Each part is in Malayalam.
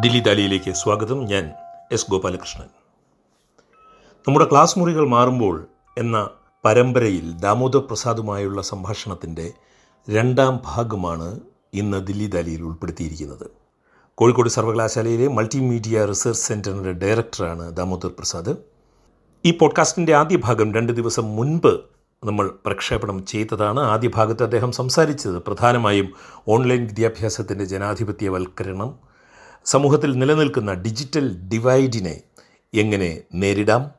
ദില്ലി ദാലിയിലേക്ക് സ്വാഗതം. ഞാൻ എസ് ഗോപാലകൃഷ്ണൻ. നമ്മുടെ ക്ലാസ് മുറികൾ മാറുമ്പോൾ എന്ന പരമ്പരയിൽ ദാമോദർ പ്രസാദുമായുള്ള സംഭാഷണത്തിന്റെ രണ്ടാം ഭാഗമാണ് ഇന്ന് ദില്ലി ദാലിയിൽ ഉൾപ്പെടുത്തിയിരിക്കുന്നത്. കോഴിക്കോട് സർവകലാശാലയിലെ മൾട്ടിമീഡിയ റിസർച്ച് സെന്ററിന്റെ ഡയറക്ടറാണ് ദാമോദർ പ്രസാദ് ഈ പോഡ്കാസ്റ്റിന്റെ ആദ്യ ഭാഗം രണ്ട് ദിവസം മുൻപ് നമ്മൾ പ്രക്ഷേപണം ചെയ്തതാണ്. ആദ്യ ഭാഗത്ത് അദ്ദേഹം സംസാരിച്ചത് പ്രധാനമായും ഓൺലൈൻ വിദ്യാഭ്യാസത്തിന്റെ ജനാധിപത്യവൽക്കരണം സമൂഹത്തിൽ നിലനിൽക്കുന്ന ഡിജിറ്റൽ ഡിവൈഡിനെ എങ്ങനെ നേരിടാം?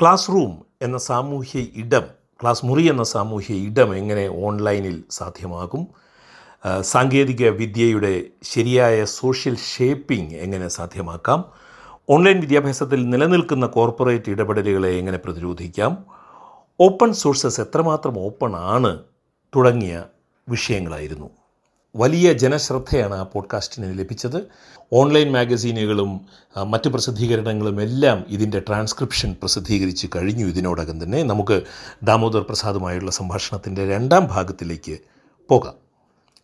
ക്ലാസ് റൂം എന്ന സാമൂഹ്യ ഇടം ക്ലാസ് മുറി എന്ന സാമൂഹ്യ ഇടം എങ്ങനെ ഓൺലൈനിൽ സാധ്യമാകും? സാങ്കേതിക വിദ്യയുടെ ശരിയായ സോഷ്യൽ ഷേപ്പിംഗ് എങ്ങനെ സാധ്യമാക്കാം? ഓൺലൈൻ വിദ്യാഭ്യാസത്തിൽ നിലനിൽക്കുന്ന കോർപ്പറേറ്റ് ഇടപെടലുകളെ എങ്ങനെ പ്രതിരോധിക്കാം? ഓപ്പൺ സോഴ്സസ് എത്രമാത്രം ഓപ്പൺ ആണ് തുടങ്ങിയ വിഷയങ്ങളായിരുന്നു. വലിയ ജനശ്രദ്ധയാണ് ആ പോഡ്കാസ്റ്റിന് ലഭിച്ചത്. ഓൺലൈൻ മാഗസീനുകളും മറ്റ് പ്രസിദ്ധീകരണങ്ങളും എല്ലാം ഇതിന്റെ ട്രാൻസ്ക്രിപ്ഷൻ പ്രസിദ്ധീകരിച്ച് കഴിഞ്ഞു. ഇതിനോടകം തന്നെ നമുക്ക് ദാമോദർ പ്രസാദുമായുള്ള സംഭാഷണത്തിന്റെ രണ്ടാം ഭാഗത്തിലേക്ക് പോകാം.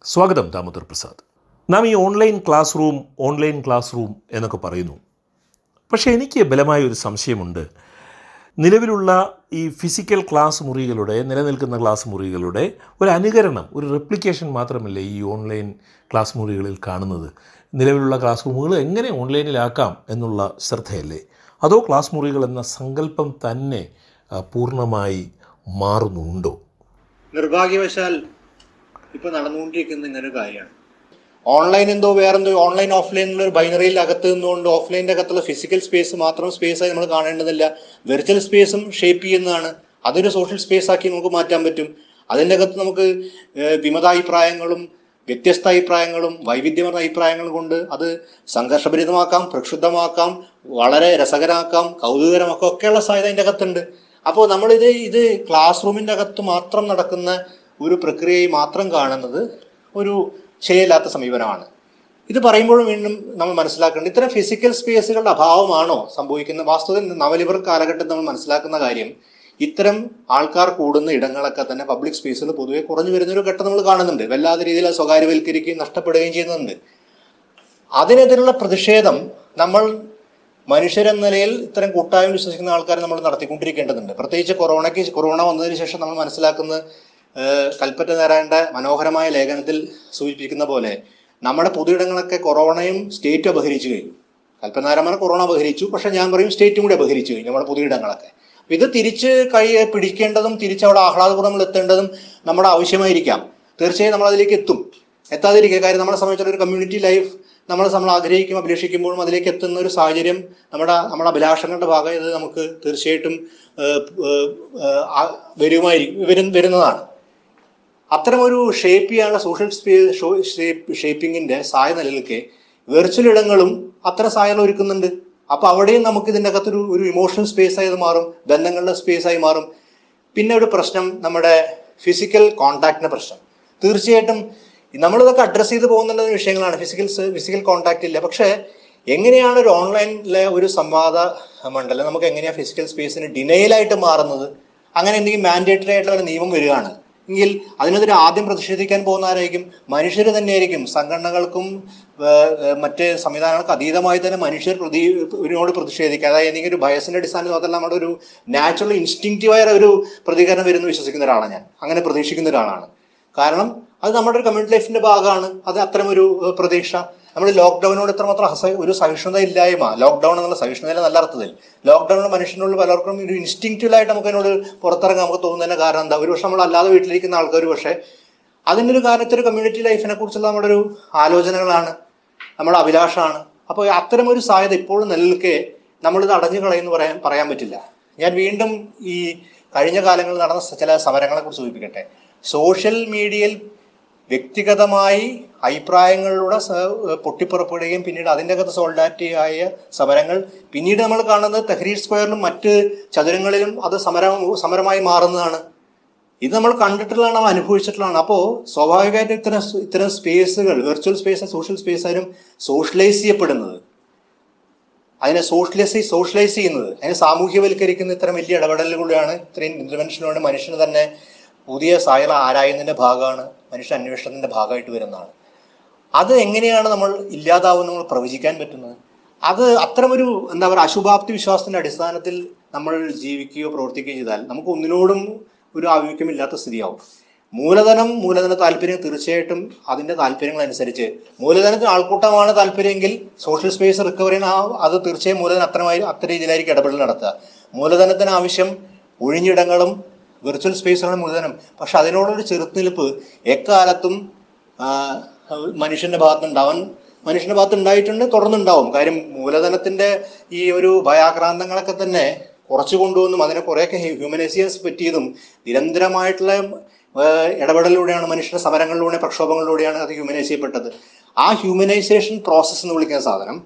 സ്വാഗതം ദാമോദർ പ്രസാദ്. നാം ഈ online class room online class room എന്നൊക്കെ പറയുന്നു. പക്ഷേ എനിക്ക് ബലമായ ഒരു സംശയമുണ്ട്. നിലവിലുള്ള ഈ ഫിസിക്കൽ ക്ലാസ് മുറികളുടെ നിലനിൽക്കുന്ന ക്ലാസ് മുറികളുടെ ഒരു അനുകരണം ഒരു റെപ്ലിക്കേഷൻ മാത്രമല്ല ഈ ഓൺലൈൻ ക്ലാസ് മുറികളിൽ കാണുന്നത്? നിലവിലുള്ള ക്ലാസ് റൂമുകൾ എങ്ങനെ ഓൺലൈനിലാക്കാം എന്നുള്ള ശ്രദ്ധയല്ലേ? അതോ ക്ലാസ് മുറികൾ എന്ന സങ്കല്പം തന്നെ പൂർണമായി മാറുന്നുണ്ടോ? നിർഭാഗ്യവശാൽ ഇപ്പോൾ നടന്നുകൊണ്ടിരിക്കുന്ന ഇങ്ങനൊരു കാര്യമാണ്. ഓൺലൈൻ എന്തോ വേറെന്തോ ഓൺലൈൻ ഓഫ്ലൈൻ ഒരു ബൈനറിയിൽ അകത്ത് നിന്നുകൊണ്ട് ഓഫ്ലൈന്റെ അകത്തുള്ള ഫിസിക്കൽ സ്പേസ് മാത്രം സ്പേസ് ആയി നമ്മൾ കാണേണ്ടതില്ല. വെർച്വൽ സ്പേസും ഷേപ്പ് ചെയ്യുന്നതാണ്. അതൊരു സോഷ്യൽ സ്പേസ് ആക്കി നമുക്ക് മാറ്റാൻ പറ്റും. അതിന്റെ അകത്ത് നമുക്ക് വിമതാഭിപ്രായങ്ങളും വ്യത്യസ്ത അഭിപ്രായങ്ങളും വൈവിധ്യമാർന്ന അഭിപ്രായങ്ങളും കൊണ്ട് അത് സംഘർഷഭരിതമാക്കാം പ്രക്ഷുബ്ധമാക്കാം വളരെ രസകരമാക്കാം കൗതുകരമാക്കാം ഒക്കെയുള്ള സാധ്യത അതിന്റെ അകത്തുണ്ട്. അപ്പോൾ നമ്മളിത് ഇത് ക്ലാസ് റൂമിന്റെ അകത്ത് മാത്രം നടക്കുന്ന ഒരു പ്രക്രിയയെ മാത്രം കാണുന്നത് ഒരു ശരിയല്ലാത്ത സമീപനമാണ്. ഇത് പറയുമ്പോഴും വീണ്ടും നമ്മൾ മനസ്സിലാക്കേണ്ടത് ഇത്തരം ഫിസിക്കൽ സ്പേസുകളുടെ അഭാവമാണോ സംഭവിക്കുന്ന വാസ്തവത്തിൽ നവലിബർ കാലഘട്ടത്തിൽ നമ്മൾ മനസ്സിലാക്കുന്ന കാര്യം ഇത്തരം ആൾക്കാർ കൂടുന്ന ഇടങ്ങളൊക്കെ തന്നെ പബ്ലിക് സ്പേസുകൾ പൊതുവെ കുറഞ്ഞു വരുന്ന ഒരു ഘട്ടം നമ്മൾ കാണുന്നുണ്ട്. വല്ലാത്ത രീതിയിൽ അത് സ്വകാര്യവൽക്കരിക്കുകയും നഷ്ടപ്പെടുകയും ചെയ്യുന്നുണ്ട്. അതിനെതിരുള്ള പ്രതിഷേധം നമ്മൾ മനുഷ്യരെന്ന നിലയിൽ ഇത്തരം കൂട്ടായ്മ വിശ്വസിക്കുന്ന ആൾക്കാരെ നമ്മൾ നടത്തിക്കൊണ്ടിരിക്കേണ്ടതുണ്ട്. പ്രത്യേകിച്ച് കൊറോണയ്ക്ക് കൊറോണ വന്നതിന് ശേഷം നമ്മൾ മനസ്സിലാക്കുന്നത് കൽപ്പറ്റ നാരായണന്റെ മനോഹരമായ ലേഖനത്തിൽ സൂചിപ്പിക്കുന്ന പോലെ നമ്മുടെ പൊതുയിടങ്ങളൊക്കെ കൊറോണയും സ്റ്റേറ്റും അപഹരിച്ചു കഴിഞ്ഞു. കൽപ്പനാരായണ കൊറോണ അപഹരിച്ചു പക്ഷെ ഞാൻ പറയും സ്റ്റേറ്റും കൂടി അപഹരിച്ചു കഴിഞ്ഞു നമ്മുടെ പൊതുയിടങ്ങളൊക്കെ. ഇത് തിരിച്ച് കൈ പിടിക്കേണ്ടതും തിരിച്ച് അവിടെ ആഹ്ലാദപൂർവം എത്തേണ്ടതും നമ്മുടെ ആവശ്യമായിരിക്കാം. തീർച്ചയായും നമ്മൾ അതിലേക്ക് എത്തും. എത്താതിരിക്കുക. കാര്യം നമ്മളെ സംബന്ധിച്ചുള്ള ഒരു കമ്മ്യൂണിറ്റി ലൈഫ് നമ്മൾ നമ്മൾ ആഗ്രഹിക്കും അഭിലഷിക്കുമ്പോഴും അതിലേക്ക് എത്തുന്ന ഒരു സാഹചര്യം നമ്മുടെ നമ്മുടെ അഭിലാഷങ്ങളുടെ ഭാഗം ഇത് നമുക്ക് തീർച്ചയായിട്ടും വരുമായിരിക്കും വരുന്നതാണ്. അത്തരമൊരു ഷേപ്പ് ചെയ്യാനുള്ള സോഷ്യൽ ഷേപ്പ് ഷേപ്പിങ്ങിന്റെ സായ നിലനിൽക്കെ. വെർച്വൽ ഇടങ്ങളും അത്ര സായകൾ ഒരുക്കുന്നുണ്ട്. അപ്പോൾ അവിടെയും നമുക്ക് ഇതിന്റെ അകത്തൊരു ഒരു ഇമോഷണൽ സ്പേസ് ആയി മാറും ബന്ധങ്ങളുടെ സ്പേസ് ആയി മാറും. പിന്നെ ഒരു പ്രശ്നം നമ്മുടെ ഫിസിക്കൽ കോണ്ടാക്റ്റിന്റെ പ്രശ്നം. തീർച്ചയായിട്ടും നമ്മളിതൊക്കെ അഡ്രസ്സ് ചെയ്ത് പോകുന്ന വിഷയങ്ങളാണ്. ഫിസിക്കൽ ഫിസിക്കൽ കോണ്ടാക്ട് ഇല്ല. പക്ഷേ എങ്ങനെയാണ് ഒരു ഓൺലൈനിലെ ഒരു സംവാദ മണ്ഡലം നമുക്ക് എങ്ങനെയാണ് ഫിസിക്കൽ സ്പേസിന് ഡിനൈലായിട്ട് മാറുന്നത്? അങ്ങനെ എന്തെങ്കിലും മാൻഡേറ്ററി ആയിട്ടുള്ള നിയമം വരികയാണ് എങ്കിൽ അതിനെതിരെ ആദ്യം പ്രതിഷേധിക്കാൻ പോകുന്നവരായിരിക്കും. മനുഷ്യർ തന്നെയായിരിക്കും. സംഘടനകൾക്കും മറ്റ് സംവിധാനങ്ങൾക്ക് അതീതമായി തന്നെ മനുഷ്യർ പ്രതി ഇതിനോട് പ്രതിഷേധിക്കുക. അതായത് എനിക്ക് ഒരു ഭയസിന്റെ അടിസ്ഥാനത്തിൽ മാത്രമല്ല നമ്മുടെ ഒരു നാച്ചുറൽ ഇൻസ്റ്റിങ്റ്റീവായ ഒരു പ്രതികരണം വരുന്നു വിശ്വസിക്കുന്ന ഒരാളാണ് ഞാൻ. അങ്ങനെ പ്രതീക്ഷിക്കുന്ന ഒരാളാണ്. കാരണം അത് നമ്മുടെ ഒരു കമ്മ്യൂണിറ്റി ലൈഫിന്റെ ഭാഗമാണ്. അത് അത്തരം ഒരു ഏഹ്, പ്രതീക്ഷ. നമ്മൾ ലോക്ക്ഡൌണിനോട് ഇത്രമാത്രം അസ ഒരു സഹിഷ്ണുത ഇല്ലായ്മ ലോക്ക്ഡൌൺ എന്നുള്ള സഹിഷ്ണുത നല്ല അർത്ഥത്തിൽ. ലോക്ക്ഡൌണിൽ മനുഷ്യനുള്ള പലർക്കും ഒരു ഇൻസ്റ്റിങ്റ്റീവായിട്ട് നമുക്ക് അതിനോട് പുറത്തിറങ്ങാൻ നമുക്ക് തോന്നുന്നതിന് കാരണം എന്താ? ഒരു പക്ഷെ നമ്മൾ അല്ലാതെ വീട്ടിലിരിക്കുന്ന ആൾക്കാർ പക്ഷേ അതിന്റെ ഒരു കാരണത്തിൽ കമ്മ്യൂണിറ്റി ലൈഫിനെ കുറിച്ചുള്ള നമ്മുടെ ഒരു ആലോചനകളാണ്. നമ്മുടെ അഭിലാഷമാണ് അപ്പോൾ അത്തരം ഒരു സാധ്യത ഇപ്പോഴും നിലനിൽക്കെ നമ്മളിത് അടഞ്ഞു കളയെന്ന് പറയാൻ പറയാൻ പറ്റില്ല. ഞാൻ വീണ്ടും ഈ കഴിഞ്ഞ കാലങ്ങളിൽ നടന്ന ചില സമരങ്ങളെ കുറിച്ച് സൂചിപ്പിക്കട്ടെ. സോഷ്യൽ മീഡിയയിൽ വ്യക്തിഗതമായി അഭിപ്രായങ്ങളിലൂടെ പൊട്ടിപ്പുറപ്പെടുകയും പിന്നീട് അതിന്റെ അകത്ത് സോൾഡാറ്റി ആയ സമരങ്ങൾ. പിന്നീട് നമ്മൾ കാണുന്നത് തെഹ്രീർ സ്ക്വയറിലും മറ്റ് ചതുരങ്ങളിലും അത് സമരം സമരമായി മാറുന്നതാണ്. ഇത് നമ്മൾ കണ്ടിട്ടുള്ളതാണ് നമ്മൾ അനുഭവിച്ചിട്ടുള്ളതാണ്. അപ്പോൾ സ്വാഭാവികമായിട്ട് ഇത്തരം ഇത്തരം സ്പേസുകൾ വെർച്വൽ സ്പേസ് സോഷ്യൽ സ്പേസ് ആയാലും സോഷ്യലൈസ് ചെയ്യപ്പെടുന്നത്. അതിനെ സോഷ്യലൈസ് സോഷ്യലൈസ് ചെയ്യുന്നത്. അതിനെ സാമൂഹ്യവൽക്കരിക്കുന്ന ഇത്തരം വലിയ ഇടപെടലുകളാണ് ഇത്രയും ഇന്റർവെൻഷനിലൂടെ മനുഷ്യന് തന്നെ പുതിയ സായന ആരായുന്നതിന്റെ ഭാഗമാണ് മനുഷ്യ അന്വേഷണത്തിന്റെ ഭാഗമായിട്ട് വരുന്നതാണ്. അത് എങ്ങനെയാണ് നമ്മൾ ഇല്ലാതാവുന്ന നമ്മൾ പ്രവചിക്കാൻ പറ്റുന്നത്? അത് അത്തരമൊരു എന്താ പറയുക അശുഭാപ്തി വിശ്വാസത്തിന്റെ അടിസ്ഥാനത്തിൽ നമ്മൾ ജീവിക്കുകയോ പ്രവർത്തിക്കുകയോ ചെയ്താൽ നമുക്ക് ഒന്നിനോടും ഒരു ആഭിമുഖ്യമില്ലാത്ത സ്ഥിതിയാവും. മൂലധനം മൂലധന താല്പര്യം തീർച്ചയായിട്ടും അതിന്റെ താല്പര്യങ്ങൾ അനുസരിച്ച് മൂലധനത്തിന് ആൾക്കൂട്ടമാണ് താല്പര്യമെങ്കിൽ സോഷ്യൽ സ്പേസ് റിക്കവറിന് അത് തീർച്ചയായും മൂലധനം അത്രമായി അത്ര രീതിയിലായിരിക്കും ഇടപെടൽ നടത്തുക. മൂലധനത്തിന് ആവശ്യം ഒഴിഞ്ഞിടങ്ങളും വിർച്വൽ സ്പേസാണ് മുഴുവനും. പക്ഷെ അതിനോടൊരു ചെറുത്തുനിൽപ്പ് എക്കാലത്തും മനുഷ്യന്റെ ഭാഗത്തുണ്ടാവാൻ മനുഷ്യന്റെ ഭാഗത്ത് ഉണ്ടായിട്ടുണ്ട് തുടർന്നുണ്ടാവും. കാര്യം മൂലധനത്തിന്റെ ഈ ഒരു ഭയാക്രാന്തങ്ങളൊക്കെ തന്നെ കുറച്ചു കൊണ്ടുവന്നും അതിനെ കുറേയൊക്കെ ഹ്യൂമനൈസിയൻസ് പറ്റിയതും നിരന്തരമായിട്ടുള്ള ഇടപെടലിലൂടെയാണ് മനുഷ്യന്റെ സമരങ്ങളിലൂടെ പ്രക്ഷോഭങ്ങളിലൂടെയാണ് അത് ഹ്യൂമനൈസ് ചെയ്യപ്പെട്ടത് ആ ഹ്യൂമനൈസേഷൻ പ്രോസസ്സ് എന്ന് വിളിക്കുന്ന സാധനം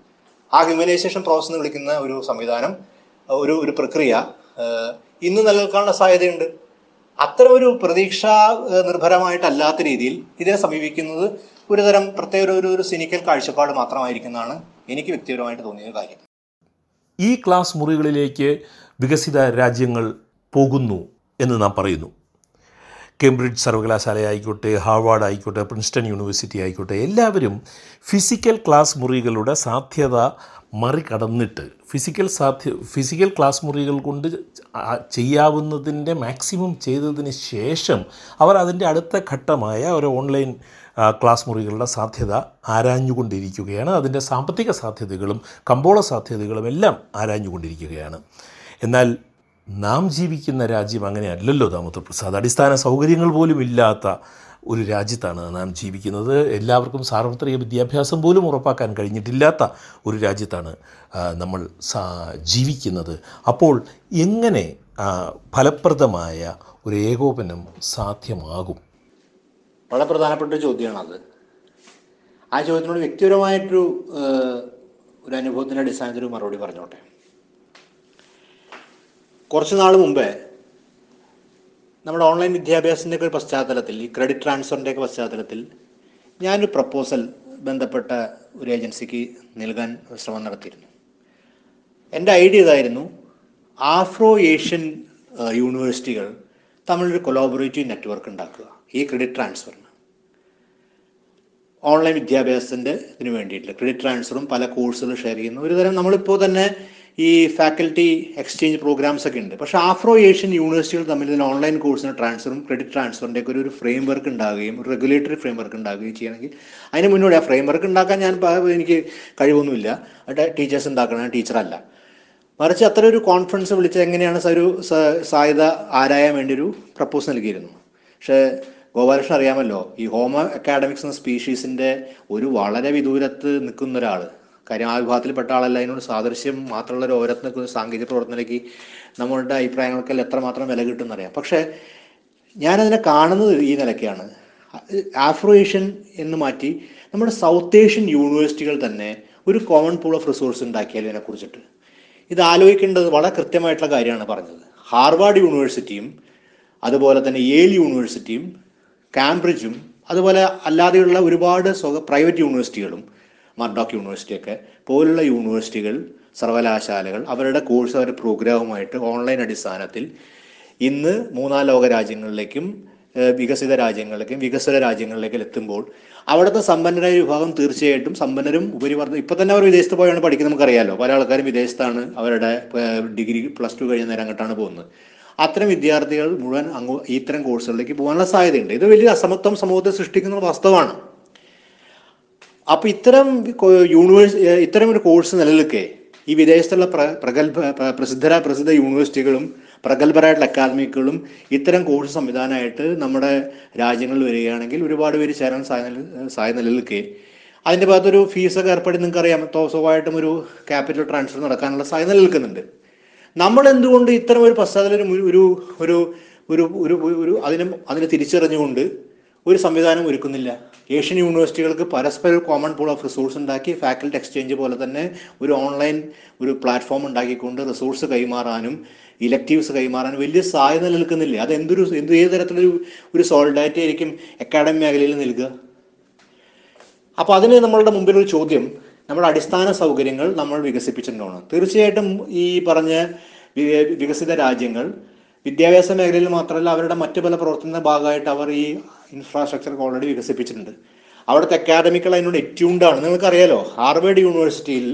ആ ഹ്യൂമനൈസേഷൻ പ്രോസസ്സ് എന്ന് വിളിക്കുന്ന ഒരു സംവിധാനം ഒരു ഒരു പ്രക്രിയ ഇന്ന് നിലനിൽക്കാനുള്ള സാധ്യതയുണ്ട്. അത്തരം ഒരു പ്രതീക്ഷ നിർഭരമായിട്ടല്ലാത്ത രീതിയിൽ ഇതിനെ സമീപിക്കുന്നത് ഒരുതരം പ്രത്യേക ഒരു ഒരു സിനിക്കൽ കാഴ്ചപ്പാട് മാത്രമായിരിക്കുന്നതാണ് എനിക്ക് വ്യക്തിപരമായിട്ട് തോന്നിയ കാര്യം. ഈ ക്ലാസ് മുറികളിലേക്ക് വികസിത രാജ്യങ്ങൾ പോകുന്നു എന്ന് നാം പറയുന്നു. കേംബ്രിഡ്ജ് സർവകലാശാല ആയിക്കോട്ടെ ഹാർവാർഡ് ആയിക്കോട്ടെ പ്രിൻസ്റ്റൺ യൂണിവേഴ്സിറ്റി ആയിക്കോട്ടെ എല്ലാവരും ഫിസിക്കൽ ക്ലാസ് മുറികളുടെ സാധ്യത മറികടന്നിട്ട് ഫിസിക്കൽ സാധ്യ ഫിസിക്കൽ ക്ലാസ് മുറികൾ കൊണ്ട് ചെയ്യാവുന്നതിന്റെ മാക്സിമം ചെയ്തതിന് ശേഷം അവർ അതിന്റെ അടുത്ത ഘട്ടമായ ഒരു ഓൺലൈൻ ക്ലാസ് മുറികളുടെ സാധ്യത ആരാഞ്ഞുകൊണ്ടിരിക്കുകയാണ്. അതിന്റെ സാമ്പത്തിക സാധ്യതകളും കമ്പോള സാധ്യതകളും എല്ലാം ആരാഞ്ഞുകൊണ്ടിരിക്കുകയാണ്. എന്നാൽ നാം ജീവിക്കുന്ന രാജ്യം അങ്ങനെയല്ലല്ലോ ദാമോദർ പ്രസാദ്. അടിസ്ഥാന സൗകര്യങ്ങൾ പോലും ഇല്ലാത്ത ഒരു രാജ്യത്താണ് നാം ജീവിക്കുന്നത്. എല്ലാവർക്കും സാർവത്രിക വിദ്യാഭ്യാസം പോലും ഉറപ്പാക്കാൻ കഴിഞ്ഞിട്ടില്ലാത്ത ഒരു രാജ്യത്താണ് നമ്മൾ ജീവിക്കുന്നത്. അപ്പോൾ എങ്ങനെ ഫലപ്രദമായ ഒരു ഏകോപനം സാധ്യമാകും? വളരെ പ്രധാനപ്പെട്ട ഒരു ചോദ്യമാണ് ആ ചോദ്യത്തിനോട് വ്യക്തിപരമായിട്ടൊരു ഒരു അനുഭവത്തിന്റെ അടിസ്ഥാനത്തിൽ മറുപടി പറഞ്ഞോട്ടെ. കുറച്ച് നാൾ മുമ്പേ നമ്മുടെ ഓൺലൈൻ വിദ്യാഭ്യാസത്തിന്റെ ഒക്കെ ഒരു പശ്ചാത്തലത്തിൽ ഈ ക്രെഡിറ്റ് ട്രാൻസ്ഫറിന്റെ ഒക്കെ പശ്ചാത്തലത്തിൽ ഞാനൊരു പ്രപ്പോസൽ ബന്ധപ്പെട്ട ഒരു ഏജൻസിക്ക് നൽകാൻ ശ്രമം നടത്തിയിരുന്നു. എന്റെ ഐഡിയ ഇതായിരുന്നു ആഫ്രോ ഏഷ്യൻ യൂണിവേഴ്സിറ്റികൾ തമ്മിലൊരു കൊളാബറേറ്റീവ് നെറ്റ്വർക്ക് ഉണ്ടാക്കുക ഈ ക്രെഡിറ്റ് ട്രാൻസ്ഫറിന് ഓൺലൈൻ വിദ്യാഭ്യാസത്തിന്റെ ഇതിന് വേണ്ടിയിട്ട് ക്രെഡിറ്റ് ട്രാൻസ്ഫറും പല കോഴ്സുകളും ഷെയർ ചെയ്യുന്നു. ഒരു തരം നമ്മളിപ്പോൾ തന്നെ ഈ ഫാക്കൽറ്റി എക്സ്ചേഞ്ച് പ്രോഗ്രാംസ് ഒക്കെ ഉണ്ട്. പക്ഷേ ആഫ്രോ ഏഷ്യൻ യൂണിവേഴ്സിറ്റികൾ തമ്മിൽ ഇതിന് ഓൺലൈൻ കോഴ്സിന് ട്രാൻസ്ഫറും ക്രെഡിറ്റ് ട്രാൻസ്ഫറിന്റെ ഒക്കെ ഒരു ഫ്രെയിം വർക്ക് ഉണ്ടാകുകയും ഒരു റെഗുലേറ്ററി ഫ്രെയിം വർക്ക് ഉണ്ടാകുകയും ചെയ്യണമെങ്കിൽ അതിന് മുന്നോടി ആ ഫ്രെയിം വർക്ക് ഉണ്ടാക്കാൻ ഞാൻ എനിക്ക് കഴിവൊന്നുമില്ല. അവിടെ ടീച്ചേഴ്സ് ഉണ്ടാക്കണം ടീച്ചറല്ല മറിച്ച് അത്ര ഒരു കോൺഫറൻസ് വിളിച്ച് എങ്ങനെയാണ് ഒരു സാധ്യത ആരായാൻ വേണ്ടി ഒരു പ്രപ്പോസ് നൽകിയിരുന്നു. പക്ഷേ ഗോപാലകൃഷ്ണൻ അറിയാമല്ലോ ഈ ഹോമോ അക്കാഡമിക്സ് എന്ന സ്പീഷീസിന്റെ ഒരു വളരെ വിദൂരത്ത് നിൽക്കുന്ന ഒരാൾ കാര്യം ആ വിഭാഗത്തിൽപ്പെട്ട ആളല്ല. അതിനോട് സാദൃശ്യം മാത്രമുള്ള ഒരു ഓരോ സാങ്കേതിക പ്രവർത്തനത്തിലേക്ക് നമ്മളുടെ അഭിപ്രായങ്ങൾക്കെല്ലാം എത്രമാത്രം വില കിട്ടുമെന്നറിയാം. പക്ഷേ ഞാനതിനെ കാണുന്നത് ഈ നിലയ്ക്കാണ്. ആഫ്രോ ഏഷ്യൻ എന്ന് മാറ്റി നമ്മുടെ സൗത്ത് ഏഷ്യൻ യൂണിവേഴ്സിറ്റികൾ തന്നെ ഒരു കോമൺ പൂൾ ഓഫ് റിസോഴ്സ് ഉണ്ടാക്കിയാൽ ഇതിനെക്കുറിച്ചിട്ട് ഇത് ആലോചിക്കേണ്ടത് വളരെ കൃത്യമായിട്ടുള്ള കാര്യമാണ് പറഞ്ഞത്. ഹാർവാർഡ് യൂണിവേഴ്സിറ്റിയും അതുപോലെ തന്നെ ഏൽ യൂണിവേഴ്സിറ്റിയും കാംബ്രിഡ്ജും അതുപോലെ അല്ലാതെയുള്ള ഒരുപാട് പ്രൈവറ്റ് യൂണിവേഴ്സിറ്റികളും മർഡോക്ക് യൂണിവേഴ്സിറ്റിയൊക്കെ. പോലുള്ള യൂണിവേഴ്സിറ്റികൾ സർവകലാശാലകൾ അവരുടെ കോഴ്സ് അവരുടെ പ്രോഗ്രാമുമായിട്ട് ഓൺലൈൻ അടിസ്ഥാനത്തിൽ ഇന്ന് മൂന്നാം ലോക രാജ്യങ്ങളിലേക്കും വികസിത രാജ്യങ്ങളിലേക്കും വികസന രാജ്യങ്ങളിലേക്കും എത്തുമ്പോൾ അവിടുത്തെ സമ്പന്നരായ വിഭാഗം തീർച്ചയായിട്ടും സമ്പന്നരും ഉപരിവർദ്ധ ഇപ്പം തന്നെ അവർ വിദേശത്ത് പോയാണ് പഠിക്കുന്നത് നമുക്കറിയാലോ. പല ആൾക്കാരും വിദേശത്താണ് അവരുടെ ഡിഗ്രി പ്ലസ് ടു കഴിഞ്ഞ നേരം അങ്ങോട്ടാണ് പോകുന്നത്. അത്തരം വിദ്യാർത്ഥികൾ മുഴുവൻ അങ്ങോ ഇത്തരം കോഴ്സുകളിലേക്ക് പോകാനുള്ള സാധ്യതയുണ്ട്. ഇത് വലിയ അസമത്വം സമൂഹത്തെ സൃഷ്ടിക്കുന്ന വാസ്തവമാണ് അപ്പൊ ഇത്തരം യൂണിവേഴ്സ് ഇത്തരം ഒരു കോഴ്സ് നിലനിൽക്കെ ഈ വിദേശത്തുള്ള പ്ര പ്രഗത്ഭ പ്രസിദ്ധ പ്രസിദ്ധ യൂണിവേഴ്സിറ്റികളും പ്രഗത്ഭരായിട്ടുള്ള അക്കാദമിക്കുകളും ഇത്തരം കോഴ്സ് സംവിധാനമായിട്ട് നമ്മുടെ രാജ്യങ്ങളിൽ വരികയാണെങ്കിൽ ഒരുപാട് പേര് ചേരാൻ സാധ്യത സാധ്യത നിലനിൽക്കെ. അതിന്റെ ഭാഗത്തൊരു ഫീസൊക്കെ ഏർപ്പെടുത്തി നിങ്ങൾക്ക് അറിയാം സ്വാഭാവികമായിട്ടും ഒരു ക്യാപിറ്റൽ ട്രാൻസ്ഫർ നടക്കാനുള്ള സാധ്യത നിലനിൽക്കുന്നുണ്ട്. നമ്മൾ എന്തുകൊണ്ട് ഇത്തരം ഒരു പശ്ചാത്തലം ഒരു ഒരു ഒരു ഒരു അതിനെ അതിനെ തിരിച്ചറിഞ്ഞുകൊണ്ട് ഒരു സംവിധാനം ഒരുക്കുന്നില്ല. ഏഷ്യൻ യൂണിവേഴ്സിറ്റികൾക്ക് പരസ്പരം കോമൺ പൂൾ ഓഫ് റിസോഴ്സ് ഉണ്ടാക്കി ഫാക്കൽറ്റി എക്സ്ചേഞ്ച് പോലെ തന്നെ ഒരു ഓൺലൈൻ ഒരു പ്ലാറ്റ്ഫോം ഉണ്ടാക്കിക്കൊണ്ട് റിസോഴ്സ് കൈമാറാനും ഇലക്റ്റീവ്സ് കൈമാറാനും വലിയ സാധ്യത നിലനിൽക്കുന്നില്ല. അത് എന്തൊരു എന്ത് ഏത് തരത്തിലൊരു ഒരു സോളിഡാരിറ്റി ആയിരിക്കും അക്കാഡമി മേഖലയിൽ നൽകുക അപ്പോൾ അതിന് നമ്മളുടെ മുമ്പിൽ ഒരു ചോദ്യം. നമ്മുടെ അടിസ്ഥാന സൗകര്യങ്ങൾ നമ്മൾ വികസിപ്പിച്ചിട്ടുണ്ടോ? തീർച്ചയായിട്ടും ഈ പറഞ്ഞ വികസിത രാജ്യങ്ങൾ വിദ്യാഭ്യാസ മേഖലയിൽ മാത്രമല്ല അവരുടെ മറ്റു പല പ്രവർത്തന ഭാഗമായിട്ട് അവർ ഈ ഇൻഫ്രാസ്ട്രക്ചർ ഓൾറെഡി വികസിപ്പിച്ചിട്ടുണ്ട്. അവിടുത്തെ അക്കാഡമിക്കൾ അതിനോട് എറ്റ്യൂണ്ടാണ് നിങ്ങൾക്കറിയാലോ ഹാർവേഡ് യൂണിവേഴ്സിറ്റിയിൽ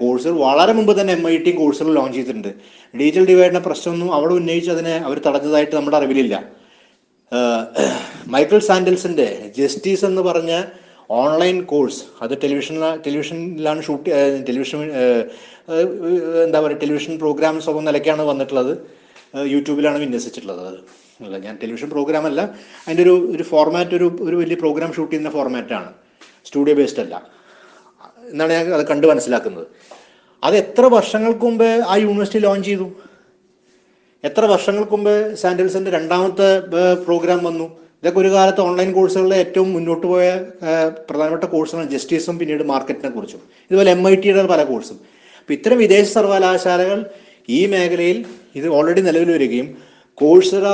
കോഴ്സുകൾ വളരെ മുമ്പ് തന്നെ എം ഐ ടി കോഴ്സുകൾ ലോഞ്ച് ചെയ്തിട്ടുണ്ട്. ഡിജിറ്റൽ ഡിവൈഡിന്റെ പ്രശ്നമൊന്നും അവിടെ ഉന്നയിച്ച് അതിനെ അവർ തടഞ്ഞതായിട്ട് നമ്മുടെ അറിവിലില്ല. മൈക്കിൾ സാൻഡൽസിന്റെ ജസ്റ്റിസ് എന്ന് പറഞ്ഞ ഓൺലൈൻ കോഴ്സ് അത് ടെലിവിഷൻ ടെലിവിഷനിലാണ് ഷൂട്ട് ടെലിവിഷൻ എന്താ പറയുക ടെലിവിഷൻ പ്രോഗ്രാംസ് ഒക്കെ നിലയ്ക്കാണ് വന്നിട്ടുള്ളത്. യൂട്യൂബിലാണ് വിന്യസിച്ചിട്ടുള്ളത് അത്. അല്ല ഞാൻ ടെലിവിഷൻ പ്രോഗ്രാം അല്ല അതിന്റെ ഒരു ഒരു ഫോർമാറ്റ് ഒരു ഒരു വലിയ പ്രോഗ്രാം ഷൂട്ട് ചെയ്യുന്ന ഫോർമാറ്റാണ് സ്റ്റുഡിയോ ബേസ്ഡ് അല്ല. എന്നാണ് ഞാൻ അത് കണ്ട് മനസ്സിലാക്കുന്നത്. അത് എത്ര വർഷങ്ങൾക്ക് മുമ്പ് ആ യൂണിവേഴ്സിറ്റി ലോഞ്ച് ചെയ്തു? എത്ര വർഷങ്ങൾക്ക് മുമ്പ് സാൻഡൽസിന്റെ രണ്ടാമത്തെ പ്രോഗ്രാം വന്നു? ഇതൊക്കെ ഒരു കാലത്ത് ഓൺലൈൻ കോഴ്സുകളിലെ ഏറ്റവും മുന്നോട്ട് പോയ പ്രധാനപ്പെട്ട കോഴ്സുകളാണ് ജസ്റ്റിസും പിന്നീട് മാർക്കറ്റിനെ കുറിച്ചും. ഇതുപോലെ എം ഐ ടിയുടെ പല കോഴ്സും അപ്പം ഇത്തരം വിദേശ സർവകലാശാലകൾ ഈ മേഖലയിൽ ഇത് ഓൾറെഡി നിലവിൽ വരികയും കോഴ്സറ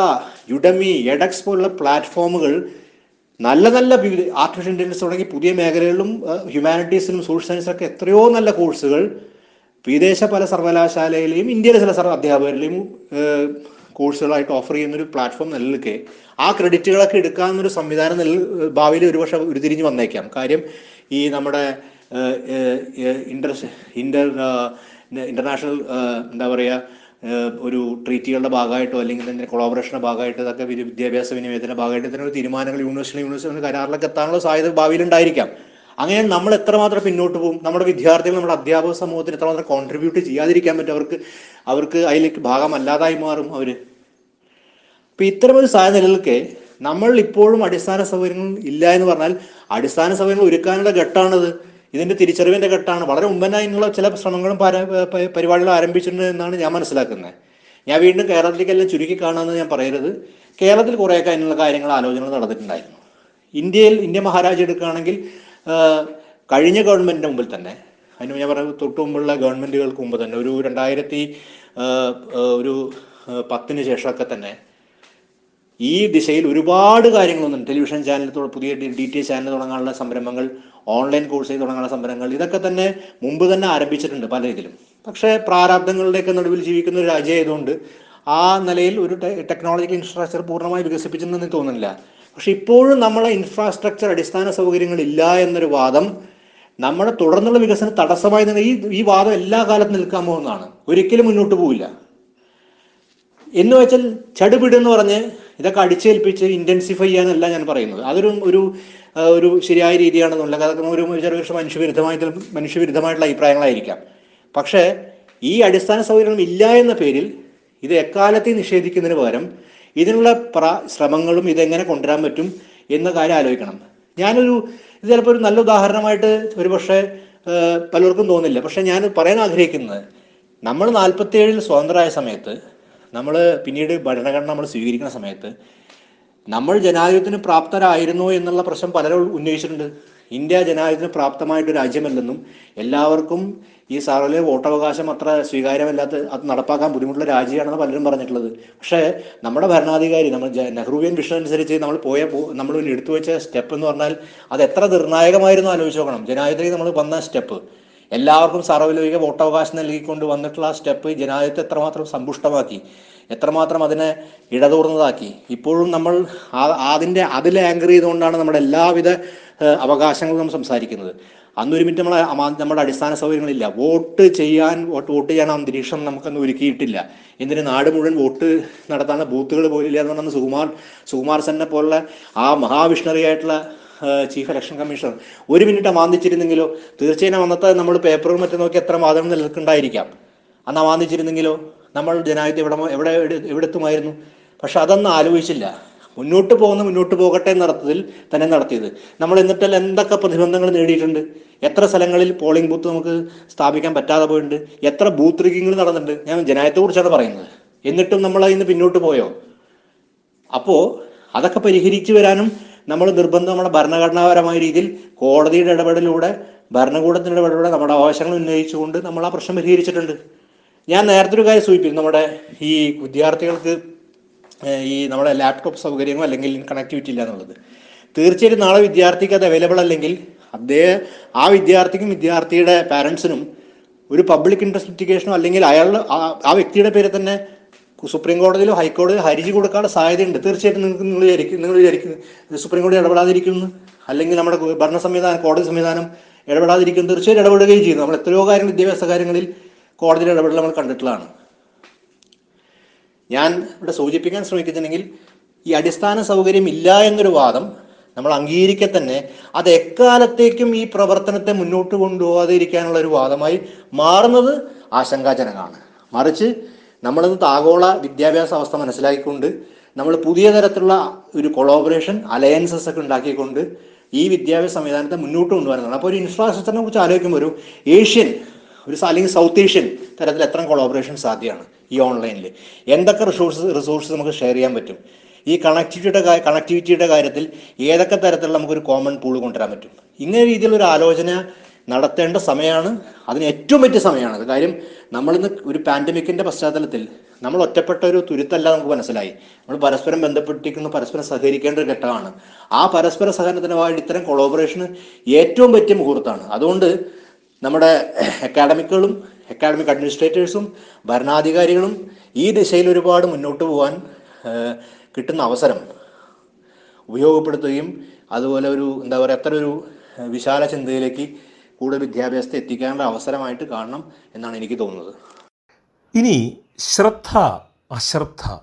യുഡമി എഡക്സ് പോലുള്ള പ്ലാറ്റ്ഫോമുകൾ നല്ല നല്ല ആർട്ടിഫിഷ്യൽ ഇന്റലിജൻസ് തുടങ്ങി പുതിയ മേഖലകളിലും ഹ്യൂമാനിറ്റീസിലും സോഷ്യൽ സയൻസിലൊക്കെ എത്രയോ നല്ല കോഴ്സുകൾ വിദേശ പല സർവകലാശാലയിലെയും ഇന്ത്യയിലെ ചില അധ്യാപകരിലെയും കോഴ്സുകളായിട്ട് ഓഫർ ചെയ്യുന്നൊരു പ്ലാറ്റ്ഫോം നിലനിൽക്കെ. ആ ക്രെഡിറ്റുകളൊക്കെ എടുക്കാവുന്നൊരു സംവിധാനം നില ഭാവിയിൽ ഒരുപക്ഷെ ഉരുതിരിഞ്ഞ് വന്നേക്കാം. കാര്യം ഈ നമ്മുടെ ഇന്റർ ഇന്റർ ഇന്റർനാഷണൽ എന്താ പറയുക ഒരു ട്രീറ്റികളുടെ ഭാഗമായിട്ടോ അല്ലെങ്കിൽ തന്നെ കൊളാബറേഷന്റെ ഭാഗമായിട്ടോ ഇതൊക്കെ വിദ്യാഭ്യാസ വിനിമയത്തിന്റെ ഭാഗമായിട്ട് ഇത്തരം ഒരു തീരുമാനങ്ങൾ യൂണിവേഴ്സിറ്റി യൂണിവേഴ്സിറ്റി കരാറിലൊക്കെ എത്താനുള്ള സാധ്യത ഭാവിയിലുണ്ടായിരിക്കാം അങ്ങനെ നമ്മൾ എത്രമാത്രം പിന്നോട്ട് പോകും നമ്മുടെ വിദ്യാർത്ഥികൾ നമ്മുടെ അധ്യാപക സമൂഹത്തിന് എത്രമാത്രം കോൺട്രിബ്യൂട്ട് ചെയ്യാതിരിക്കാൻ പറ്റും അവർക്ക് അവർക്ക് അതിലേക്ക് ഭാഗമല്ലാതായി മാറും അവർ അപ്പം ഇത്തരമൊരു സാഹചര്യം നിലനിൽക്കെ നമ്മൾ ഇപ്പോഴും അടിസ്ഥാന സൗകര്യങ്ങൾ ഇല്ല എന്ന് പറഞ്ഞാൽ അടിസ്ഥാന സൗകര്യങ്ങൾ ഒരുക്കാനുള്ള ഘട്ടമാണിത്. ഇതിന്റെ തിരിച്ചറിവിന്റെ ഘട്ടമാണ് വളരെ മുമ്പനായിട്ടുള്ള ചില ശ്രമങ്ങളും പര- പരിപാടികളും ആരംഭിച്ചിട്ടുണ്ട് എന്നാണ് ഞാൻ മനസ്സിലാക്കുന്നത്. ഞാൻ വീണ്ടും കേരളത്തിലേക്കെല്ലാം ചുരുക്കി കാണുമെന്ന് ഞാൻ പറയരുത്. കേരളത്തിൽ കുറേയൊക്കെ അതിനുള്ള കാര്യങ്ങൾ ആലോചനകൾ നടന്നിട്ടുണ്ടായിരുന്നു. ഇന്ത്യയിൽ ഇന്ത്യ മഹാരാജ്യം എടുക്കുകയാണെങ്കിൽ കഴിഞ്ഞ ഗവൺമെന്റിന്റെ മുമ്പിൽ തന്നെ അതിന് ഞാൻ പറയുന്നത് തൊട്ട് മുമ്പുള്ള ഗവൺമെന്റുകൾക്ക് മുമ്പ് തന്നെ ഒരു രണ്ടായിരത്തി ഒരു പത്തിന് ശേഷമൊക്കെ തന്നെ ഈ ദിശയിൽ ഒരുപാട് കാര്യങ്ങളൊന്നും ടെലിവിഷൻ ചാനൽ പുതിയ ഡി ടി ചാനൽ തുടങ്ങാനുള്ള സംരംഭങ്ങൾ ഓൺലൈൻ കോഴ്സ് തുടങ്ങാനുള്ള സംരംഭങ്ങൾ ഇതൊക്കെ തന്നെ മുമ്പ് തന്നെ ആരംഭിച്ചിട്ടുണ്ട് പല ഇതിലും. പക്ഷേ പ്രാരാബ്ദങ്ങളുടെയൊക്കെ നടുവിൽ ജീവിക്കുന്ന ഒരു രാജ്യമായതുകൊണ്ട് ആ നിലയിൽ ഒരു ടെക്നോളജിക്കൽ ഇൻഫ്രാസ്ട്രക്ചർ പൂർണമായി വികസിപ്പിച്ചെന്ന് തോന്നുന്നില്ല. പക്ഷെ ഇപ്പോഴും നമ്മളെ ഇൻഫ്രാസ്ട്രക്ചർ അടിസ്ഥാന സൗകര്യങ്ങൾ ഇല്ല എന്നൊരു വാദം നമ്മുടെ തുടർന്നുള്ള വികസനം തടസ്സമായി ഈ ഈ വാദം എല്ലാ കാലത്തും നിൽക്കാൻ പോകുന്നതാണ്. ഒരിക്കലും മുന്നോട്ട് പോവില്ല. എന്ന് വെച്ചാൽ ചടുപിട് എന്ന് പറഞ്ഞ് ഇതൊക്കെ അടിച്ചേൽപ്പിച്ച് ഇന്റൻസിഫൈ ചെയ്യാനല്ല ഞാൻ പറയുന്നത്. അതൊരു ഒരു ഒരു ശരിയായ രീതിയാണെന്നുള്ള അതൊക്കെ ഒരു ചെറിയ പക്ഷേ മനുഷ്യവിരുദ്ധമായിട്ട് മനുഷ്യവിരുദ്ധമായിട്ടുള്ള അഭിപ്രായങ്ങളായിരിക്കാം. പക്ഷേ ഈ അടിസ്ഥാന സൗകര്യങ്ങളും ഇല്ല എന്ന പേരിൽ ഇത് എക്കാലത്തെയും നിഷേധിക്കുന്നതിന് പകരം ഇതിനുള്ള പ്ര ശ്രമങ്ങളും ഇതെങ്ങനെ കൊണ്ടുവരാൻ പറ്റും എന്ന കാര്യം ആലോചിക്കണം. ഞാനൊരു ഇത് ചിലപ്പോൾ ഒരു നല്ല ഉദാഹരണമായിട്ട് ഒരു പക്ഷേ പലർക്കും തോന്നില്ല. പക്ഷേ ഞാൻ പറയാൻ ആഗ്രഹിക്കുന്നത് നമ്മൾ നാൽപ്പത്തിയേഴിൽ സ്വതന്ത്രമായ സമയത്ത് നമ്മൾ പിന്നീട് ഭരണഘടന നമ്മൾ സ്വീകരിക്കുന്ന സമയത്ത് നമ്മൾ ജനാധിപത്യത്തിന് പ്രാപ്തരായിരുന്നു എന്നുള്ള പ്രശ്നം പലരും ഉന്നയിച്ചിട്ടുണ്ട്. ഇന്ത്യ ജനാധിപത്യത്തിന് പ്രാപ്തമായിട്ട് രാജ്യമല്ലെന്നും എല്ലാവർക്കും ഈ സാറിലെ വോട്ടവകാശം അത്ര സ്വീകാര്യമല്ലാത്ത അത് നടപ്പാക്കാൻ ബുദ്ധിമുട്ടുള്ള രാജ്യമാണെന്ന് പലരും പറഞ്ഞിട്ടുള്ളത്. പക്ഷേ നമ്മുടെ ഭരണാധികാരി നമ്മൾ നെഹ്റുവിയൻ വിഷൻ അനുസരിച്ച് നമ്മൾ പോയ നമ്മൾ എടുത്തു വെച്ച സ്റ്റെപ്പ് എന്ന് പറഞ്ഞാൽ അത് എത്ര നിർണായകമായിരുന്നു ആലോചിച്ച് നോക്കണം. ജനാധിപത്യത്തിൽ നമ്മൾ വന്ന സ്റ്റെപ്പ്. എല്ലാവർക്കും സാർവലൗകിക വോട്ടവകാശം നൽകിക്കൊണ്ട് വന്നിട്ടുള്ള ആ സ്റ്റെപ്പ് ജനാധിപത്യത്തെ എത്രമാത്രം സമ്പുഷ്ടമാക്കി എത്രമാത്രം അതിനെ ഇടതൂർന്നതാക്കി. ഇപ്പോഴും നമ്മൾ അതിന്റെ അതിൽ ആങ്കർ ചെയ്തുകൊണ്ടാണ് നമ്മുടെ എല്ലാവിധ അവകാശങ്ങളും നമ്മൾ സംസാരിക്കുന്നത്. അന്നൊരു മിനിറ്റ് നമ്മളെ നമ്മുടെ അടിസ്ഥാന സൗകര്യങ്ങളില്ല. വോട്ട് ചെയ്യാൻ വോട്ട് വോട്ട് ചെയ്യാൻ അന്തരീക്ഷം നമുക്കൊന്നും ഒരുക്കിയിട്ടില്ല. എന്തിന് നാട് മുഴുവൻ വോട്ട് നടത്താനുള്ള ബൂത്തുകൾ പോലില്ല എന്ന് പറഞ്ഞാൽ സുകുമാർ സുകുമാർ സെന്നെ പോലുള്ള ആ മഹാവിഷ്ണറി ആയിട്ടുള്ള ചീഫ് ഇലക്ഷൻ കമ്മീഷണർ. ഒരു മിനിറ്റ് അമാന്തിച്ചിരുന്നെങ്കിലോ? തീർച്ചയായും അന്നത്തെ നമ്മൾ പേപ്പറും മറ്റും നോക്കി എത്ര വാദങ്ങൾ നിൽക്കുന്നുണ്ടായിരിക്കാം അന്ന് അമാന്തിച്ചിരുന്നെങ്കിലോ? നമ്മൾ ജനാധിപത്യം എവിടെ എവിടെ എവിടെ- എവിടെത്തുമായിരുന്നു പക്ഷെ അതൊന്നും ആലോചിച്ചില്ല. മുന്നോട്ട് പോകുന്ന മുന്നോട്ട് പോകട്ടെ എന്ന അർത്ഥത്തിൽ തന്നെ നടത്തിയത്. നമ്മൾ എന്നിട്ടല്ല എന്തൊക്കെ പ്രതിബന്ധങ്ങൾ നേടിയിട്ടുണ്ട്? എത്ര സ്ഥലങ്ങളിൽ പോളിംഗ് ബൂത്ത് നമുക്ക് സ്ഥാപിക്കാൻ പറ്റാതെ പോയിട്ടുണ്ട്? എത്ര ബൂത്ത് റിഗിങ്ങൾ നടന്നിട്ടുണ്ട്? ഞാൻ ജനായത്തെ കുറിച്ചാണ് പറയുന്നത്. എന്നിട്ടും നമ്മൾ അതിന് പിന്നോട്ട് പോയോ? അപ്പോൾ അതൊക്കെ പരിഹരിച്ചു വരാനും നമ്മൾ നിർബന്ധം നമ്മുടെ ഭരണഘടനാപരമായ രീതിയിൽ കോടതിയുടെ ഇടപെടലിലൂടെ ഭരണകൂടത്തിന്റെ ഇടപെടലിലൂടെ നമ്മുടെ ആവശ്യങ്ങൾ ഉന്നയിച്ചുകൊണ്ട് നമ്മൾ ആ പ്രശ്നം പരിഹരിച്ചിട്ടുണ്ട്. ഞാൻ നേരത്തെ ഒരു കാര്യം സൂചിപ്പിച്ചു നമ്മുടെ ഈ വിദ്യാർത്ഥികൾക്ക് ഈ നമ്മുടെ ലാപ്ടോപ്പ് സൗകര്യമോ അല്ലെങ്കിൽ കണക്ടിവിറ്റി ഇല്ല എന്നുള്ളത്. തീർച്ചയായിട്ടും നാളെ വിദ്യാർത്ഥിക്ക് അത് അവൈലബിൾ അല്ലെങ്കിൽ അദ്ദേഹം ആ വിദ്യാർത്ഥിക്കും വിദ്യാർത്ഥിയുടെ പാരൻസിനും ഒരു പബ്ലിക് ഇൻട്രസ്റ്റ് ലിറ്റിഗേഷനോ അല്ലെങ്കിൽ അയാളുടെ ആ- വ്യക്തിയുടെ പേരിൽ തന്നെ സുപ്രീം കോടതിയിലോ ഹൈക്കോടതിയിലോ ഹരിജി കൊടുക്കാനുള്ള സാധ്യതയുണ്ട്. തീർച്ചയായിട്ടും നിങ്ങൾക്ക് നിങ്ങൾ വിചാരിക്കും നിങ്ങൾ വിചാരിക്കും സുപ്രീം കോടതി ഇടപെടാതിരിക്കുന്നു. അല്ലെങ്കിൽ നമ്മുടെ ഭരണ സംവിധാനം കോടതി സംവിധാനം ഇടപെടാതിരിക്കും തീർച്ചയായും ഇടപെടുകയും ചെയ്യുന്നു. നമ്മൾ എത്രയോ കാര്യങ്ങൾ വിദ്യാഭ്യാസ കാര്യങ്ങളിൽ കോടതിയിൽ ഇടപെടൽ നമ്മൾ കണ്ടിട്ടുള്ളതാണ്. ഞാൻ ഇവിടെ സൂചിപ്പിക്കാൻ ശ്രമിക്കുന്നുണ്ടെങ്കിൽ ഈ അടിസ്ഥാന സൗകര്യം ഇല്ല എന്നൊരു വാദം നമ്മൾ അംഗീകരിക്കെ തന്നെ അത് എക്കാലത്തേക്കും ഈ പ്രവർത്തനത്തെ മുന്നോട്ട് കൊണ്ടുപോകാതിരിക്കാനുള്ള ഒരു വാദമായി മാറുന്നത് ആശങ്കാജനകമാണ്. മറിച്ച് നമ്മളിന്ന് ആഗോള വിദ്യാഭ്യാസ അവസ്ഥ മനസ്സിലാക്കിക്കൊണ്ട് നമ്മൾ പുതിയ തരത്തിലുള്ള ഒരു കൊളോബറേഷൻ അലയൻസസ് ഒക്കെ ഉണ്ടാക്കിക്കൊണ്ട് ഈ വിദ്യാഭ്യാസ സംവിധാനത്തെ മുന്നോട്ട് കൊണ്ടുവരുന്നതാണ് അപ്പോൾ ഒരു ഇൻഫ്രാസ്ട്രക്ചറിനെ കുറിച്ച് ആലോചിക്കുമ്പോൾ ഒരു ഏഷ്യൻ ഒരു അല്ലെങ്കിൽ സൗത്ത് ഏഷ്യൻ തരത്തിൽ എത്ര കൊളോബറേഷൻ സാധ്യമാണ് ഈ ഓൺലൈനിൽ എന്തൊക്കെ റിസോഴ്സസ് റിസോഴ്സസ് നമുക്ക് ഷെയർ ചെയ്യാൻ പറ്റും? ഈ കണക്ടിവിറ്റിയുടെ കണക്ടിവിറ്റിയുടെ കാര്യത്തിൽ ഏതൊക്കെ തരത്തിലുള്ള നമുക്കൊരു കോമൺ പൂൾ കൊണ്ടുവരാൻ പറ്റും? ഇങ്ങനെ രീതിയിലുള്ള ഒരു ആലോചന നടത്തേണ്ട സമയമാണ്. അതിന് ഏറ്റവും പറ്റിയ സമയമാണ്. കാര്യം നമ്മളിന്ന് ഒരു പാൻഡമിക്കിന്റെ പശ്ചാത്തലത്തിൽ നമ്മൾ ഒറ്റപ്പെട്ട ഒരു തുരുത്തല്ല നമുക്ക് മനസ്സിലായി. നമ്മൾ പരസ്പരം ബന്ധപ്പെട്ടിരിക്കുന്നു പരസ്പരം സഹകരിക്കേണ്ട ഒരു ഘട്ടമാണ്. ആ പരസ്പര സഹകരണത്തിന് വേണ്ടി ഇത്തരം കൊളോബറേഷന് ഏറ്റവും പറ്റിയ മുഹൂർത്തമാണ്. അതുകൊണ്ട് നമ്മുടെ അക്കാഡമിക്കുകളും അക്കാഡമിക് അഡ്മിനിസ്ട്രേറ്റേഴ്സും ഭരണാധികാരികളും ഈ ദിശയിൽ ഒരുപാട് മുന്നോട്ട് പോകാൻ കിട്ടുന്ന അവസരം ഉപയോഗപ്പെടുത്തുകയും അതുപോലെ ഒരു എന്താ പറയുക അത്ര ഒരു വിശാല ചിന്തയിലേക്ക് കൂടുതൽ വിദ്യാഭ്യാസത്തെ എത്തിക്കാനുള്ള അവസരമായിട്ട് കാണണം എന്നാണ് എനിക്ക് തോന്നുന്നത്. ഇനി ശ്രദ്ധ അശ്രദ്ധ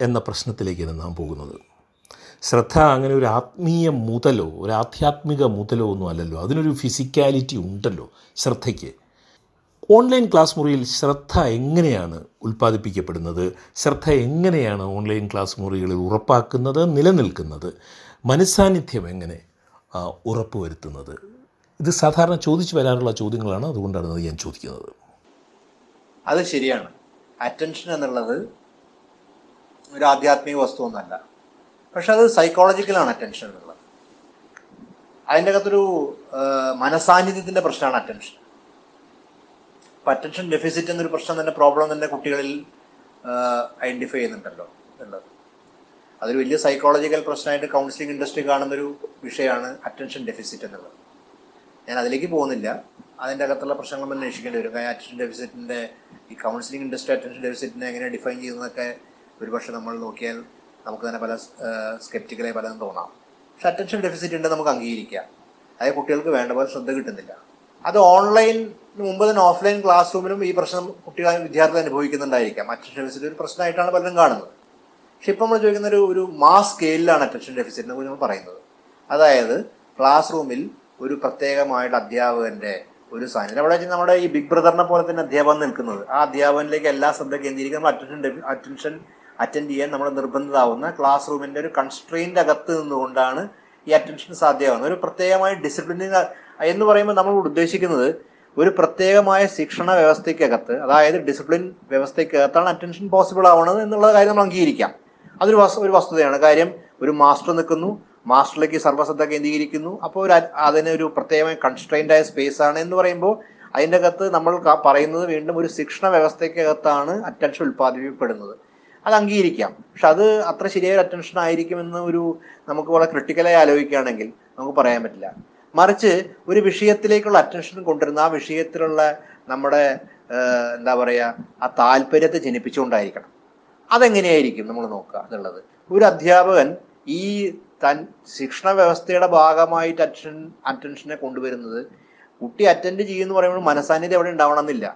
എന്ന പ്രശ്നത്തിലേക്കാണ് നാം പോകുന്നത്. ശ്രദ്ധ അങ്ങനെ ഒരു ആത്മീയ മുതലോ ഒരു ആധ്യാത്മിക മുതലോ ഒന്നും അല്ലല്ലോ. അതിനൊരു ഫിസിക്കാലിറ്റി ഉണ്ടല്ലോ ശ്രദ്ധയ്ക്ക്. ഓൺലൈൻ ക്ലാസ് മുറിയിൽ ശ്രദ്ധ എങ്ങനെയാണ് ഉൽപ്പാദിപ്പിക്കപ്പെടുന്നത്? ശ്രദ്ധ എങ്ങനെയാണ് ഓൺലൈൻ ക്ലാസ് മുറികളിൽ ഉറപ്പാക്കുന്നത് നിലനിൽക്കുന്നത്? മനസ്സാന്നിധ്യം എങ്ങനെ ഉറപ്പുവരുത്തുന്നത്? ഇത് സാധാരണ ചോദിച്ചു വരാറുള്ള ചോദ്യങ്ങളാണ് അതുകൊണ്ടാണ് ഞാൻ ചോദിക്കുന്നത്. അത് ശരിയാണ്. അറ്റൻഷൻ എന്നുള്ളത് ഒരു ആധ്യാത്മിക വസ്തു ഒന്നല്ല പക്ഷെ അത് സൈക്കോളജിക്കലാണ് അറ്റൻഷൻ എന്നുള്ളത്. അതിന്റെ അകത്തൊരു മനസാന്നിധ്യത്തിന്റെ പ്രശ്നമാണ് അറ്റൻഷൻ അപ്പം അറ്റൻഷൻ ഡെഫിസിറ്റ് എന്നൊരു പ്രശ്നം തന്നെ പ്രോബ്ലം തന്നെ കുട്ടികളിൽ ഐഡന്റിഫൈ ചെയ്യുന്നുണ്ടല്ലോ എന്നുള്ളത്. അതൊരു വലിയ സൈക്കോളജിക്കൽ പ്രശ്നമായിട്ട് കൗൺസിലിംഗ് ഇൻഡസ്ട്രി കാണുന്നൊരു വിഷയമാണ് അറ്റൻഷൻ ഡെഫിസിറ്റ് എന്നുള്ളത്. ഞാൻ അതിലേക്ക് പോകുന്നില്ല. അതിന്റെ അകത്തുള്ള പ്രശ്നങ്ങൾ അന്വേഷിക്കേണ്ടി വരും. കാരണം അറ്റൻഷൻ ഡെഫിസിറ്റിന്റെ ഈ കൗൺസിലിംഗ് ഇൻഡസ്ട്രി അറ്റൻഷൻ ഡെഫിസിറ്റിനെ എങ്ങനെ ഡിഫൈൻ ചെയ്യുന്നതൊക്കെ ഒരുപക്ഷെ നമ്മൾ നോക്കിയാൽ നമുക്ക് തന്നെ പല സ്കെപ്റ്റിക്കലായി പലതും തോന്നാം. പക്ഷെ അറ്റൻഷൻ ഡെഫിസിറ്റ് ഉണ്ട് നമുക്ക് അംഗീകരിക്കാം. അതായത് കുട്ടികൾക്ക് വേണ്ട പോലെ ശ്രദ്ധ കിട്ടുന്നില്ല. അത് ഓൺലൈൻ മുമ്പ് തന്നെ ഓഫ്ലൈൻ ക്ലാസ് റൂമിലും ഈ പ്രശ്നം കുട്ടികൾ വിദ്യാർത്ഥികൾ അനുഭവിക്കുന്നുണ്ടായിരിക്കാം. അറ്റൻഷൻ ഡെഫിസിറ്റ് ഒരു പ്രശ്നമായിട്ടാണ് പലരും കാണുന്നത്. പക്ഷെ ഇപ്പം നമ്മൾ ചോദിക്കുന്ന ഒരു ഒരു മാസ് സ്കെയിലാണ് അറ്റൻഷൻ ഡെഫിസിറ്റിനെ കുറിച്ച് നമ്മൾ പറയുന്നത്. അതായത് ക്ലാസ് റൂമിൽ ഒരു പ്രത്യേകമായിട്ട് അധ്യാപകന്റെ ഒരു സാന്നിധ്യം. അവിടെ നമ്മുടെ ഈ ബിഗ് ബ്രദറിനെ പോലെ തന്നെ അധ്യാപകൻ നിൽക്കുന്നത്. ആ അധ്യാപകനിലേക്ക് എല്ലാ ശ്രദ്ധ കേന്ദ്രീകരിക്കുന്ന അറ്റൻഷൻ അറ്റൻഷൻ അറ്റൻഡ് ചെയ്യാൻ നമ്മൾ നിർബന്ധിതാവുന്ന ക്ലാസ് റൂമിന്റെ ഒരു കൺസ്ട്രെയിന്റെ അകത്ത് നിന്നുകൊണ്ടാണ് ഈ അറ്റൻഷൻ സാധ്യമാകുന്നത്. ഒരു പ്രത്യേകമായ ഡിസിപ്ലിനിങ് എന്ന് പറയുമ്പോൾ നമ്മൾ ഉദ്ദേശിക്കുന്നത് ഒരു പ്രത്യേകമായ ശിക്ഷണ വ്യവസ്ഥയ്ക്കകത്ത് അതായത് ഡിസിപ്ലിൻ വ്യവസ്ഥയ്ക്കകത്താണ് അറ്റൻഷൻ പോസിബിൾ ആവുന്നത് എന്നുള്ള കാര്യം നമ്മൾ അംഗീകരിക്കാം. അതൊരു ഒരു വസ്തുതയാണ്. കാര്യം ഒരു മാസ്റ്റർ നിൽക്കുന്നു. മാസ്റ്ററിലേക്ക് സർവശ്രദ്ധ കേന്ദ്രീകരിക്കുന്നു. അപ്പോൾ ഒരു അതിനൊരു പ്രത്യേകമായ കൺസ്ട്രെയിൻഡായ സ്പേസ് ആണ് എന്ന് പറയുമ്പോൾ അതിന്റെ അകത്ത് നമ്മൾ പറയുന്നത് വീണ്ടും ഒരു ശിക്ഷണ വ്യവസ്ഥയ്ക്കകത്താണ് അറ്റൻഷൻ ഉൽപ്പാദിപ്പിക്കപ്പെടുന്നത്. അത് അംഗീകരിക്കാം. പക്ഷെ അത് അത്ര ശരിയായ അറ്റൻഷൻ ആയിരിക്കുമെന്ന് ഒരു നമുക്ക് വളരെ ക്രിട്ടിക്കലായി ആലോചിക്കുകയാണെങ്കിൽ നമുക്ക് പറയാൻ പറ്റില്ല. മറിച്ച് ഒരു വിഷയത്തിലേക്കുള്ള അറ്റൻഷൻ കൊണ്ടുവരുന്ന ആ വിഷയത്തിലുള്ള നമ്മുടെ എന്താ പറയുക ആ താല്പര്യത്തെ ജനിപ്പിച്ചുകൊണ്ടായിരിക്കണം. അതെങ്ങനെയായിരിക്കും നമ്മൾ നോക്കുക എന്നുള്ളത്. ഒരു അധ്യാപകൻ ഈ തൻ ശിക്ഷണ വ്യവസ്ഥയുടെ ഭാഗമായിട്ട് അറ്റൻഷൻ അറ്റൻഷനെ കൊണ്ടുവരുന്നത്. കുട്ടി അറ്റൻഡ് ചെയ്യുമെന്ന് പറയുമ്പോൾ മനസാന്നിധ്യം അവിടെ ഉണ്ടാവണമെന്നില്ല.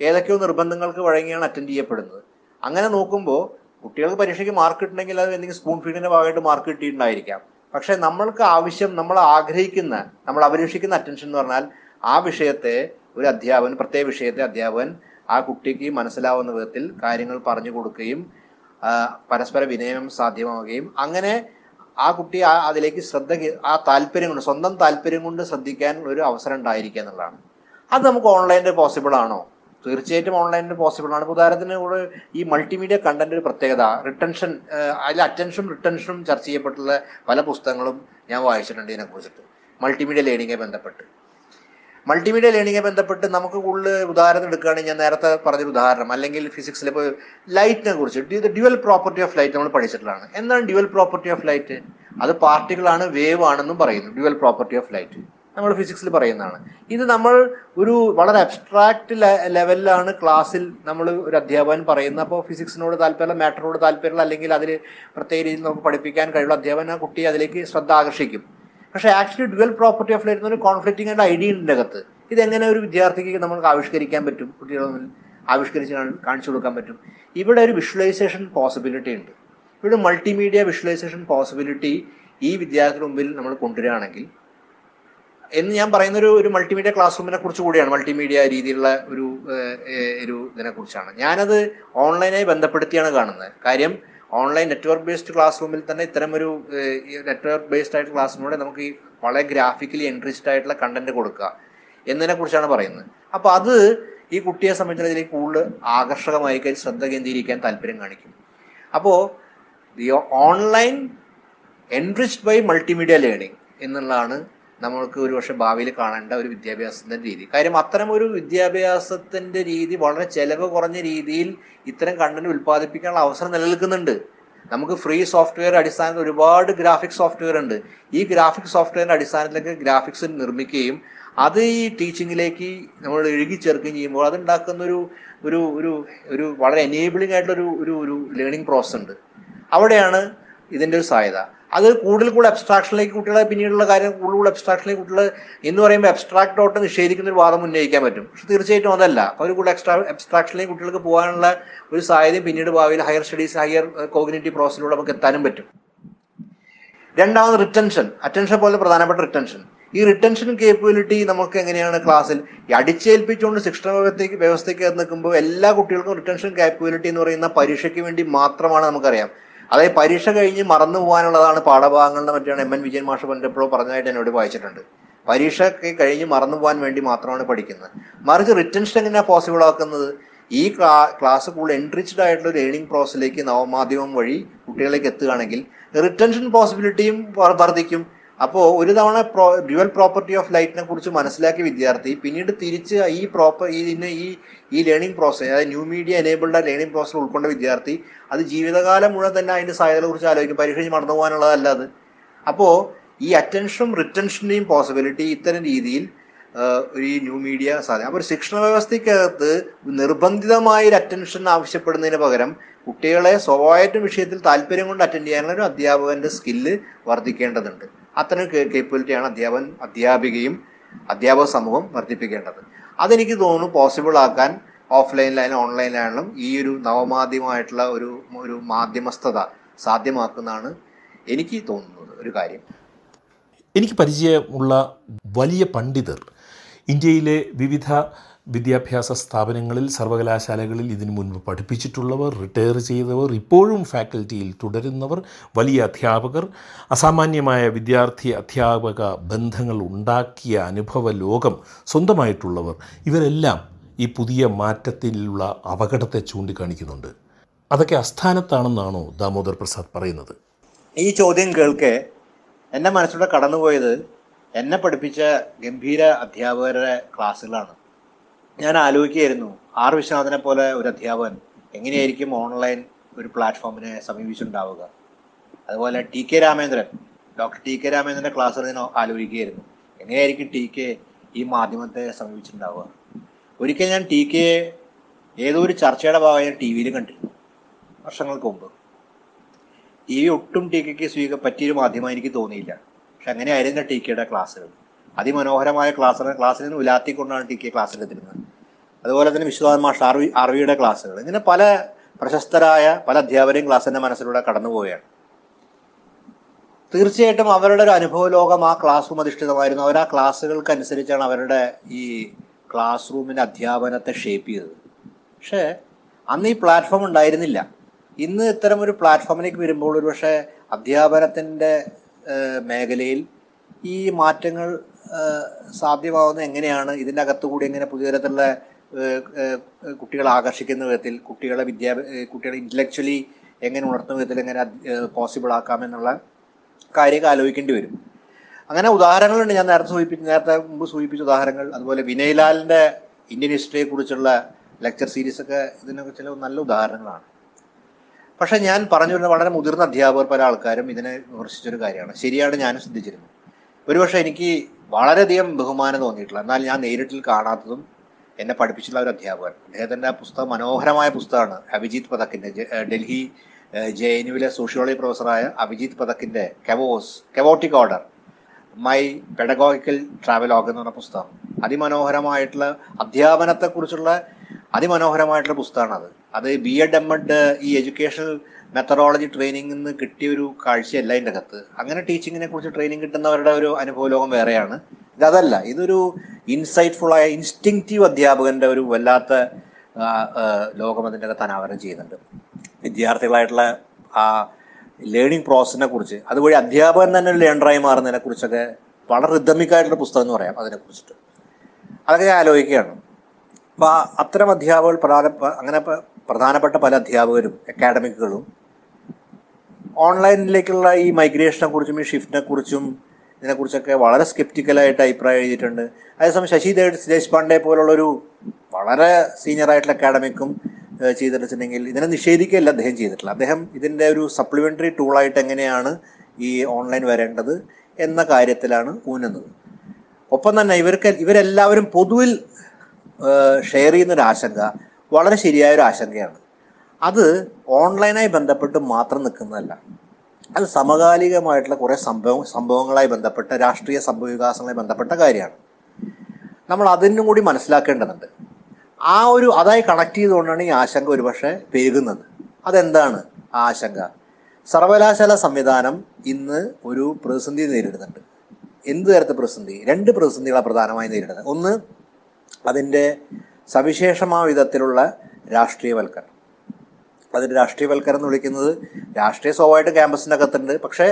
ഏതൊക്കെയോ നിർബന്ധങ്ങൾക്ക് വഴങ്ങിയാണ് അറ്റൻഡ് ചെയ്യപ്പെടുന്നത്. അങ്ങനെ നോക്കുമ്പോൾ കുട്ടികൾക്ക് പരീക്ഷയ്ക്ക് മാർക്ക് കിട്ടണമെങ്കിൽ അത് എന്തെങ്കിലും സ്പൂൺ ഫീഡിന്റെ ഭാഗമായിട്ട് മാർക്ക് കിട്ടിയിട്ടുണ്ടായിരിക്കാം. പക്ഷെ നമ്മൾക്ക് ആവശ്യം നമ്മൾ ആഗ്രഹിക്കുന്ന നമ്മൾ അപരീക്ഷിക്കുന്ന അറ്റൻഷൻ എന്ന് പറഞ്ഞാൽ ആ വിഷയത്തെ ഒരു അധ്യാപകൻ പ്രത്യേക വിഷയത്തെ അധ്യാപകൻ ആ കുട്ടിക്ക് മനസ്സിലാവുന്ന വിധത്തിൽ കാര്യങ്ങൾ പറഞ്ഞു കൊടുക്കുകയും പരസ്പര വിനയം സാധ്യമാവുകയും അങ്ങനെ ആ കുട്ടി ആ അതിലേക്ക് ശ്രദ്ധ ആ താല്പര്യം കൊണ്ട് സ്വന്തം താല്പര്യം കൊണ്ട് ശ്രദ്ധിക്കാൻ ഒരു അവസരം ഉണ്ടായിരിക്കുക എന്നുള്ളതാണ്. അത് നമുക്ക് ഓൺലൈനിൽ പോസിബിൾ ആണോ? തീർച്ചയായിട്ടും ഓൺലൈനിൽ പോസിബിൾ ആണ്. ഉദാഹരണത്തിന് കൂടെ ഈ മൾട്ടിമീഡിയ കണ്ടന്റ് ഒരു പ്രത്യേകത. റിട്ടൻഷൻ അതിൽ അറ്റൻഷനും റിട്ടൻഷനും ചർച്ച ചെയ്യപ്പെട്ടുള്ള പല പുസ്തകങ്ങളും ഞാൻ വായിച്ചിട്ടുണ്ട് ഇതിനെക്കുറിച്ചിട്ട്. മൾട്ടിമീഡിയ ലേണിങ്ങെ ബന്ധപ്പെട്ട്. മൾട്ടിമീഡിയ ലേണിംഗെ ബന്ധപ്പെട്ട് നമുക്ക് കൂടുതൽ ഉദാഹരണം എടുക്കുകയാണെങ്കിൽ ഞാൻ നേരത്തെ പറഞ്ഞൊരു ഉദാഹരണം. അല്ലെങ്കിൽ ഫിസിക്സിൽ ഇപ്പോൾ ലൈറ്റിനെ കുറിച്ച്. ഡ്യുവൽ പ്രോപ്പർട്ടി ഓഫ് ലൈറ്റ് നമ്മൾ പഠിച്ചിട്ടുള്ളതാണ്. എന്താണ് ഡ്യുവൽ പ്രോപ്പർട്ടി ഓഫ് ലൈറ്റ് അത് പാർട്ടികളാണ് വേവ് ആണെന്നും പറയുന്നു. ഡ്യുവൽ പ്രോപ്പർട്ടി ഓഫ് ലൈറ്റ് നമ്മൾ ഫിസിക്സിൽ പറയുന്നതാണ്. ഇത് നമ്മൾ ഒരു വളരെ അബ്സ്ട്രാക്റ്റ് ലെവലിലാണ് ക്ലാസ്സിൽ നമ്മൾ ഒരു അധ്യാപകൻ പറയുന്നത്. അപ്പോൾ ഫിസിക്സിനോട് താല്പര്യമുള്ള മാറ്ററിനോട് താല്പര്യമുള്ള അല്ലെങ്കിൽ അതിൽ പ്രത്യേക രീതിയിൽ നമുക്ക് പഠിപ്പിക്കാൻ കഴിയുള്ള അധ്യാപകൻ ആ കുട്ടിയെ അതിലേക്ക് ശ്രദ്ധ ആകർഷിക്കും. പക്ഷേ actually dual property of light ഒരു കോൺഫ്ലിക്റ്റിംഗ് ആയിട്ട് ഐഡിയ ഉണ്ട് അകത്ത് ഇതെങ്ങനെ ഒരു വിദ്യാർത്ഥിക്ക് നമുക്ക് ആവിഷ്കരിക്കാൻ പറ്റും? കുട്ടികളൊന്നും ആവിഷ്കരിച്ച് കാണിച്ചു കൊടുക്കാൻ പറ്റും? ഇവിടെ ഒരു വിഷ്വലൈസേഷൻ പോസിബിലിറ്റി ഉണ്ട്. ഇവിടെ മൾട്ടിമീഡിയ വിഷ്വലൈസേഷൻ പോസിബിലിറ്റി ഈ വിദ്യാർത്ഥിയുടെ മുമ്പിൽ നമ്മൾ കൊണ്ടുവരികയാണെങ്കിൽ എന്ന് ഞാൻ പറയുന്ന ഒരു ഒരു മൾട്ടിമീഡിയ ക്ലാസ് റൂമിനെ കുറിച്ച് കൂടിയാണ്. മൾട്ടിമീഡിയ രീതിയിലുള്ള ഒരു ഒരു ഇതിനെ കുറിച്ചാണ്. ഞാനത് ഓൺലൈനായി ബന്ധപ്പെടുത്തിയാണ് കാണുന്നത്. കാര്യം ഓൺലൈൻ നെറ്റ്വർക്ക് ബേസ്ഡ് ക്ലാസ് റൂമിൽ തന്നെ ഇത്തരം ഒരു നെറ്റ്വർക്ക് ബേസ്ഡ് ആയിട്ട് ക്ലാസ് റൂമിലൂടെ നമുക്ക് ഈ വളരെ ഗ്രാഫിക്കലി എൻട്രിച്ച്ഡ് ആയിട്ടുള്ള കണ്ടന്റ് കൊടുക്കുക എന്നതിനെ കുറിച്ചാണ് പറയുന്നത്. അപ്പോൾ അത് ഈ കുട്ടിയെ സംബന്ധിച്ചിടത്തോളം കൂടുതൽ ആകർഷകമായി കഴിഞ്ഞ് ശ്രദ്ധ കേന്ദ്രീകരിക്കാൻ താല്പര്യം കാണിക്കും അപ്പോൾ online enriched by multimedia learning എന്നുള്ളതാണ് നമ്മൾക്ക് ഒരു പക്ഷേ ഭാവിയിൽ കാണേണ്ട ഒരു വിദ്യാഭ്യാസത്തിന്റെ രീതി. കാര്യം അത്തരം ഒരു വിദ്യാഭ്യാസത്തിന്റെ രീതി വളരെ ചെലവ് കുറഞ്ഞ രീതിയിൽ ഇത്തരം കണ്ടന്റ് ഉൽപ്പാദിപ്പിക്കാനുള്ള അവസരം നിലനിൽക്കുന്നുണ്ട്. നമുക്ക് ഫ്രീ സോഫ്റ്റ്വെയർ അടിസ്ഥാനത്തിൽ ഒരുപാട് ഗ്രാഫിക്സ് സോഫ്റ്റ്വെയർ ഉണ്ട്. ഈ ഗ്രാഫിക്സ് സോഫ്റ്റ്വെയറിന്റെ അടിസ്ഥാനത്തിലേക്ക് ഗ്രാഫിക്സ് നിർമ്മിക്കുകയും അത് ഈ ടീച്ചിങ്ങിലേക്ക് നമ്മൾ എഴുകി ചേർക്കുകയും ചെയ്യുമ്പോൾ അതുണ്ടാക്കുന്ന ഒരു ഒരു ഒരു ഒരു വളരെ എനേബിളിംഗ് ആയിട്ടുള്ള ഒരു ഒരു ഒരു ലേണിംഗ് പ്രോസസ് ഉണ്ട്. അവിടെയാണ് ഇതിന്റെ ഒരു സാധ്യത. അത് കൂടുതൽ കൂടുതൽ അബ്സ്ട്രാക്ഷനിലേക്ക് കുട്ടികളെ പിന്നീടുള്ള കാര്യം കൂടുതൽ കൂടുതൽ അബ്സ്ട്രാക്ഷനിലേക്ക് കുട്ടികൾ എന്ന് പറയുമ്പോൾ അബ്സ്ട്രാക്ട് ഡോട്ട് നിഷേധിക്കുന്ന ഒരു വാദം ഉന്നയിക്കാൻ പറ്റും. പക്ഷെ തീർച്ചയായിട്ടും അതല്ല. അവർ കൂടുതൽ എക്സ്ട്രാ അബ്സ്ട്രാക്ഷനിലേക്ക് കുട്ടികൾക്ക് പോകാനുള്ള ഒരു സാഹചര്യം പിന്നീട് ഭാവിയിൽ ഹയർ സ്റ്റഡീസ് ഹയർ കോഗ്നേറ്റീവ് പ്രോസസ്സിലൂടെ നമുക്ക് എത്താനും പറ്റും. രണ്ടാമത് റിട്ടൻഷൻ അറ്റൻഷൻ പോലെ പ്രധാനപ്പെട്ട റിട്ടൻഷൻ ഈ റിട്ടൻഷൻ കേപ്പബിലിറ്റി നമുക്ക് എങ്ങനെയാണ് ക്ലാസ്സിൽ അടിച്ചേൽപ്പിച്ചുകൊണ്ട് ശിക്ഷണ വ്യവസ്ഥയ്ക്ക് വ്യവസ്ഥയ്ക്ക് നിൽക്കുമ്പോൾ എല്ലാ കുട്ടികൾക്കും റിട്ടൻഷൻ കേപ്പബിലിറ്റി എന്ന് പറയുന്ന പരീക്ഷയ്ക്ക് വേണ്ടി മാത്രമാണ് നമുക്കറിയാം. അതായത് പരീക്ഷ കഴിഞ്ഞ് മറന്നു പോകാനുള്ളതാണ് പാഠഭാഗങ്ങളുടെ മറ്റാണ് എം എൻ വിജയൻ മാഷ് പണ്ടെപ്പോഴോ പറഞ്ഞതായിട്ട് എന്നോട് വായിച്ചിട്ടുണ്ട്. പരീക്ഷയ്ക്ക് കഴിഞ്ഞ് മറന്നു പോകാൻ വേണ്ടി മാത്രമാണ് പഠിക്കുന്നത്. മറിച്ച് റിട്ടൻഷൻ എങ്ങനെയാണ് പോസിബിൾ ആക്കുന്നത്? ഈ ക്ലാ ക്ലാസ് കൂടുതൽ എൻട്രിച്ച്ഡ് ആയിട്ടുള്ള ഒരു ലേണിംഗ് പ്രോസസ്സിലേക്ക് നവമാധ്യമം വഴി കുട്ടികളിലേക്ക് എത്തുകയാണെങ്കിൽ റിട്ടൻഷൻ പോസിബിലിറ്റിയും വർ- വർദ്ധിക്കും. അപ്പോൾ ഒരു തവണ പ്രോ ഡ്യുവൽ പ്രോപ്പർട്ടി ഓഫ് ലൈറ്റിനെ കുറിച്ച് മനസ്സിലാക്കിയ വിദ്യാർത്ഥി പിന്നീട് തിരിച്ച് ഈ പ്രോപ്പർ ഇതിനെ ഈ ഈ ലേണിംഗ് പ്രോസസ് അതായത് new media enabled learning process ഉൾക്കൊണ്ട വിദ്യാർത്ഥി അത് ജീവിതകാലം മുഴുവൻ തന്നെ അതിന്റെ സാധ്യതകളെ കുറിച്ച് ആലോചിക്കും പരിഹരിച്ച് മറന്നു പോകാനുള്ളതല്ല അത്. അപ്പോൾ ഈ അറ്റൻഷനും റിറ്റൻഷന്റെയും പോസിബിലിറ്റി ഇത്തരം രീതിയിൽ ഒരു ന്യൂ മീഡിയ സാധ്യത അപ്പോൾ ശിക്ഷണ വ്യവസ്ഥയ്ക്കകത്ത് നിർബന്ധിതമായ ഒരു അറ്റൻഷൻ ആവശ്യപ്പെടുന്നതിന് പകരം കുട്ടികളെ സ്വാഭാവിക വിഷയത്തിൽ താല്പര്യം കൊണ്ട് അറ്റൻഡ് ചെയ്യാനുള്ള ഒരു അധ്യാപകന്റെ സ്കില്ല് വർദ്ധിക്കേണ്ടതുണ്ട്. അത്തരം കേപ്പബിലിറ്റിയാണ് അധ്യാപൻ അധ്യാപികയും അധ്യാപക സമൂഹം വർദ്ധിപ്പിക്കേണ്ടത്. അതെനിക്ക് തോന്നുന്നു പോസിബിൾ ആക്കാൻ ഓഫ്ലൈനിലായാലും ഓൺലൈനിലായാലും ഈ ഒരു നവമാധ്യമമായിട്ടുള്ള ഒരു ഒരു മാധ്യമസ്ഥത സാധ്യമാക്കുന്നതാണ് എനിക്ക് തോന്നുന്നത് ഒരു കാര്യം. എനിക്ക് പരിചയമുള്ള വലിയ പണ്ഡിതർ ഇന്ത്യയിലെ വിവിധ വിദ്യാഭ്യാസ സ്ഥാപനങ്ങളിൽ സർവകലാശാലകളിൽ ഇതിനു മുൻപ് പഠിപ്പിച്ചിട്ടുള്ളവർ റിട്ടയർ ചെയ്തവർ ഇപ്പോഴും ഫാക്കൽറ്റിയിൽ തുടരുന്നവർ വലിയ അധ്യാപകർ അസാമാന്യമായ വിദ്യാർത്ഥി അധ്യാപക ബന്ധങ്ങൾ ഉണ്ടാക്കിയ അനുഭവ ലോകം സ്വന്തമായിട്ടുള്ളവർ ഇവരെല്ലാം ഈ പുതിയ മാറ്റത്തിലുള്ള അപകടത്തെ ചൂണ്ടിക്കാണിക്കുന്നുണ്ട്. അതൊക്കെ അസ്ഥാനത്താണെന്നാണോ ദാമോദർ പ്രസാദ് പറയുന്നത്? ഈ ചോദ്യം കേൾക്കെ എന്റെ മനസ്സിലൂടെ കടന്നുപോയത് എന്നെ പഠിപ്പിച്ച ഗംഭീര അധ്യാപകരുടെ ക്ലാസ്സുകളാണ്. ഞാൻ ആലോചിക്കുകയായിരുന്നു ആർ വിശ്വനാഥനെ പോലെ ഒരു അധ്യാപകൻ എങ്ങനെയായിരിക്കും ഓൺലൈൻ ഒരു പ്ലാറ്റ്ഫോമിനെ സമീപിച്ചിട്ടുണ്ടാവുക അതുപോലെ T K Ramendran doctor T K രാമേന്ദ്രന്റെ class ഞാൻ ആലോചിക്കുകയായിരുന്നു എങ്ങനെയായിരിക്കും ടി കെ ഈ മാധ്യമത്തെ സമീപിച്ചിട്ടുണ്ടാവുക ഒരിക്കൽ ഞാൻ ടി കെ ഏതോ ഒരു ചർച്ചയുടെ ഭാഗമായി ടി വിയിൽ കണ്ടിരുന്നു വർഷങ്ങൾക്ക് മുമ്പ്. ടി വി ഒട്ടും ടി കെക്ക് സ്വീക പറ്റിയൊരു മാധ്യമം എനിക്ക് തോന്നിയില്ല. പക്ഷെ അങ്ങനെയായിരുന്നു ടി കെയുടെ ക്ലാസ്സുകൾ അതിമനോഹരമായ ക്ലാസ്സുകൾ ക്ലാസ്സിൽ നിന്ന് ഉലാത്തിക്കൊണ്ടാണ് ടി കെ ക്ലാസ്സിൽ എത്തിരുന്നത് അതുപോലെ തന്നെ വിശ്വനാഥ് മാഷ് ആർവിയുടെ ക്ലാസ്സുകൾ. ഇങ്ങനെ പല പ്രശസ്തരായ പല അധ്യാപകരെയും ക്ലാസ് എന്റെ മനസ്സിലൂടെ കടന്നുപോവുകയാണ് തീർച്ചയായിട്ടും അവരുടെ ഒരു അനുഭവ ലോകം ആ ക്ലാസ് റൂം അധിഷ്ഠിതമായിരുന്നു. അവർ ആ ക്ലാസ്സുകൾക്ക് അനുസരിച്ചാണ് അവരുടെ ഈ ക്ലാസ് റൂമിന്റെ അധ്യാപനത്തെ ഷേപ്പ് ചെയ്തത്. പക്ഷേ അന്ന് ഈ പ്ലാറ്റ്ഫോം ഉണ്ടായിരുന്നില്ല. ഇന്ന് ഇത്തരം ഒരു പ്ലാറ്റ്ഫോമിലേക്ക് വരുമ്പോൾ ഒരു പക്ഷേ അധ്യാപനത്തിന്റെ മേഖലയിൽ ഈ മാറ്റങ്ങൾ സാധ്യമാവുന്നത് എങ്ങനെയാണ്? ഇതിന്റെ അകത്തുകൂടി എങ്ങനെ പുതിയ തരത്തിലുള്ള കുട്ടികളെ ആകർഷിക്കുന്ന വിധത്തിൽ കുട്ടികളെ വിദ്യാ കുട്ടികളെ ഇന്റലക്ച്വലി എങ്ങനെ ഉണർത്തുന്ന വിധത്തിൽ എങ്ങനെ പോസിബിൾ ആക്കാം എന്നുള്ള കാര്യമൊക്കെ ആലോചിക്കേണ്ടി വരും. അങ്ങനെ ഉദാഹരണങ്ങളുണ്ട്. ഞാൻ നേരത്തെ സൂചിപ്പിച്ച നേരത്തെ മുമ്പ് സൂചിപ്പിച്ച ഉദാഹരണങ്ങൾ. അതുപോലെ വിനയ്ലാലിന്റെ ഇന്ത്യൻ ഹിസ്റ്ററിയെ കുറിച്ചുള്ള ലെക്ചർ സീരീസ് ഒക്കെ ഇതിനൊക്കെ ചില നല്ല ഉദാഹരണങ്ങളാണ്. പക്ഷേ ഞാൻ പറഞ്ഞു വരുന്ന വളരെ മുതിർന്ന അധ്യാപകർ പല ആൾക്കാരും ഇതിനെ വിമർശിച്ചൊരു കാര്യമാണ്. ശരിയാണ് ഞാനും ശ്രദ്ധിച്ചിരുന്നു ഒരുപക്ഷെ എനിക്ക് വളരെയധികം ബഹുമാനം തോന്നിയിട്ടില്ല. എന്നാൽ ഞാൻ നേരിട്ടിൽ കാണാത്തതും എന്നെ പഠിപ്പിച്ചിട്ടുള്ള ഒരു അധ്യാപകൻ. അദ്ദേഹത്തിന്റെ പുസ്തകം മനോഹരമായ പുസ്തകമാണ് അഭിജിത്ത് പതക്കിന്റെ ഡൽഹി ജെ എൻ യുവിലെ സോഷ്യോളജി പ്രൊഫസറായ Abhijit പതക്കിന്റെ chaos chaotic order my pedagogical travelogue എന്ന് പറഞ്ഞ പുസ്തകം. അതിമനോഹരമായിട്ടുള്ള അധ്യാപനത്തെക്കുറിച്ചുള്ള അതിമനോഹരമായിട്ടുള്ള പുസ്തകമാണ് അത് അത് ബി എഡ് എം എഡ് ഈ എഡ്യൂക്കേഷണൽ മെത്തഡോളജി ട്രെയിനിങ്ങിൽ നിന്ന് കിട്ടിയ ഒരു കാഴ്ചയല്ല അതിന്റെ അകത്ത്. അങ്ങനെ ടീച്ചിങ്ങിനെ കുറിച്ച് ട്രെയിനിങ് കിട്ടുന്നവരുടെ ഒരു അനുഭവ ലോകം വേറെയാണ്. ഇതല്ല ഇതൊരു ഇൻസൈറ്റ്ഫുൾ ആയ ഇൻസ്റ്റിങ്റ്റീവ് അധ്യാപകന്റെ ഒരു വല്ലാത്ത ലോകം അതിന്റെ അകത്ത് അനാവരണം ചെയ്യുന്നുണ്ട്. വിദ്യാർത്ഥികളായിട്ടുള്ള ആ ലേണിംഗ് പ്രോസസ്സിനെ കുറിച്ച് അതുവഴി അധ്യാപകൻ തന്നെ ഒരു ലേണറായി മാറുന്നതിനെ കുറിച്ചൊക്കെ വളരെ റിതമിക്കായിട്ടുള്ള പുസ്തകം എന്ന് പറയാം അതിനെ കുറിച്ചിട്ട്. അതൊക്കെ ഞാൻ ആലോചിക്കുകയാണ്. അപ്പോൾ അത്തരം അധ്യാപകർ പ്രധാന അങ്ങനെ പ്രധാനപ്പെട്ട പല അധ്യാപകരും അക്കാഡമിക്കുകളും ഓൺലൈനിലേക്കുള്ള ഈ മൈഗ്രേഷനെ കുറിച്ചും ഈ ഷിഫ്റ്റിനെ കുറിച്ചും ഇതിനെക്കുറിച്ചൊക്കെ വളരെ സ്കെപ്റ്റിക്കലായിട്ട് അഭിപ്രായം എഴുതിയിട്ടുണ്ട്. അതേസമയം ശശി ദേവ് സുരേഷ് പാണ്ഡെ പോലുള്ളൊരു വളരെ സീനിയർ ആയിട്ടുള്ള അക്കാഡമിക്കും ചെയ്തിട്ടുണ്ടെങ്കിൽ ഇതിനെ നിഷേധിക്കുകയല്ല അദ്ദേഹം ചെയ്തിട്ടില്ല അദ്ദേഹം ഇതിന്റെ ഒരു സപ്ലിമെന്ററി ടൂളായിട്ട് എങ്ങനെയാണ് ഈ ഓൺലൈൻ വരേണ്ടത് എന്ന കാര്യത്തിലാണ് ഊന്നുന്നത്. ഒപ്പം തന്നെ ഇവർക്ക് ഇവരെല്ലാവരും പൊതുവിൽ ഷെയർ ചെയ്യുന്നൊരു ആശങ്ക വളരെ ശരിയായൊരു ആശങ്കയാണ്. അത് ഓൺലൈനായി ബന്ധപ്പെട്ട് മാത്രം നിൽക്കുന്നതല്ല. അത് സമകാലികമായിട്ടുള്ള കുറേ സംഭവം സംഭവങ്ങളായി ബന്ധപ്പെട്ട രാഷ്ട്രീയ സംഭവ വികാസങ്ങളുമായി ബന്ധപ്പെട്ട കാര്യമാണ്. നമ്മൾ അതിനും കൂടി മനസ്സിലാക്കേണ്ടതുണ്ട്. ആ ഒരു അതായി കണക്ട് ചെയ്തുകൊണ്ടാണ് ഈ ആശങ്ക ഒരുപക്ഷെ പെരുകുന്നത്. അതെന്താണ് ആ ആശങ്ക? സർവകലാശാല സംവിധാനം ഇന്ന് ഒരു പ്രതിസന്ധി നേരിടുന്നുണ്ട്. എന്ത് തരത്തെ പ്രതിസന്ധി? രണ്ട് പ്രതിസന്ധികളാണ് പ്രധാനമായി നേരിടുന്നത്. ഒന്ന് അതിന്റെ സവിശേഷമായ വിധത്തിലുള്ള രാഷ്ട്രീയവൽക്കരണം. അതിന്റെ രാഷ്ട്രീയവൽക്കരണം എന്ന് വിളിക്കുന്നത് രാഷ്ട്രീയ സ്വഭാവമായിട്ട് ക്യാമ്പസിന്റെ അകത്തുണ്ട്. പക്ഷേ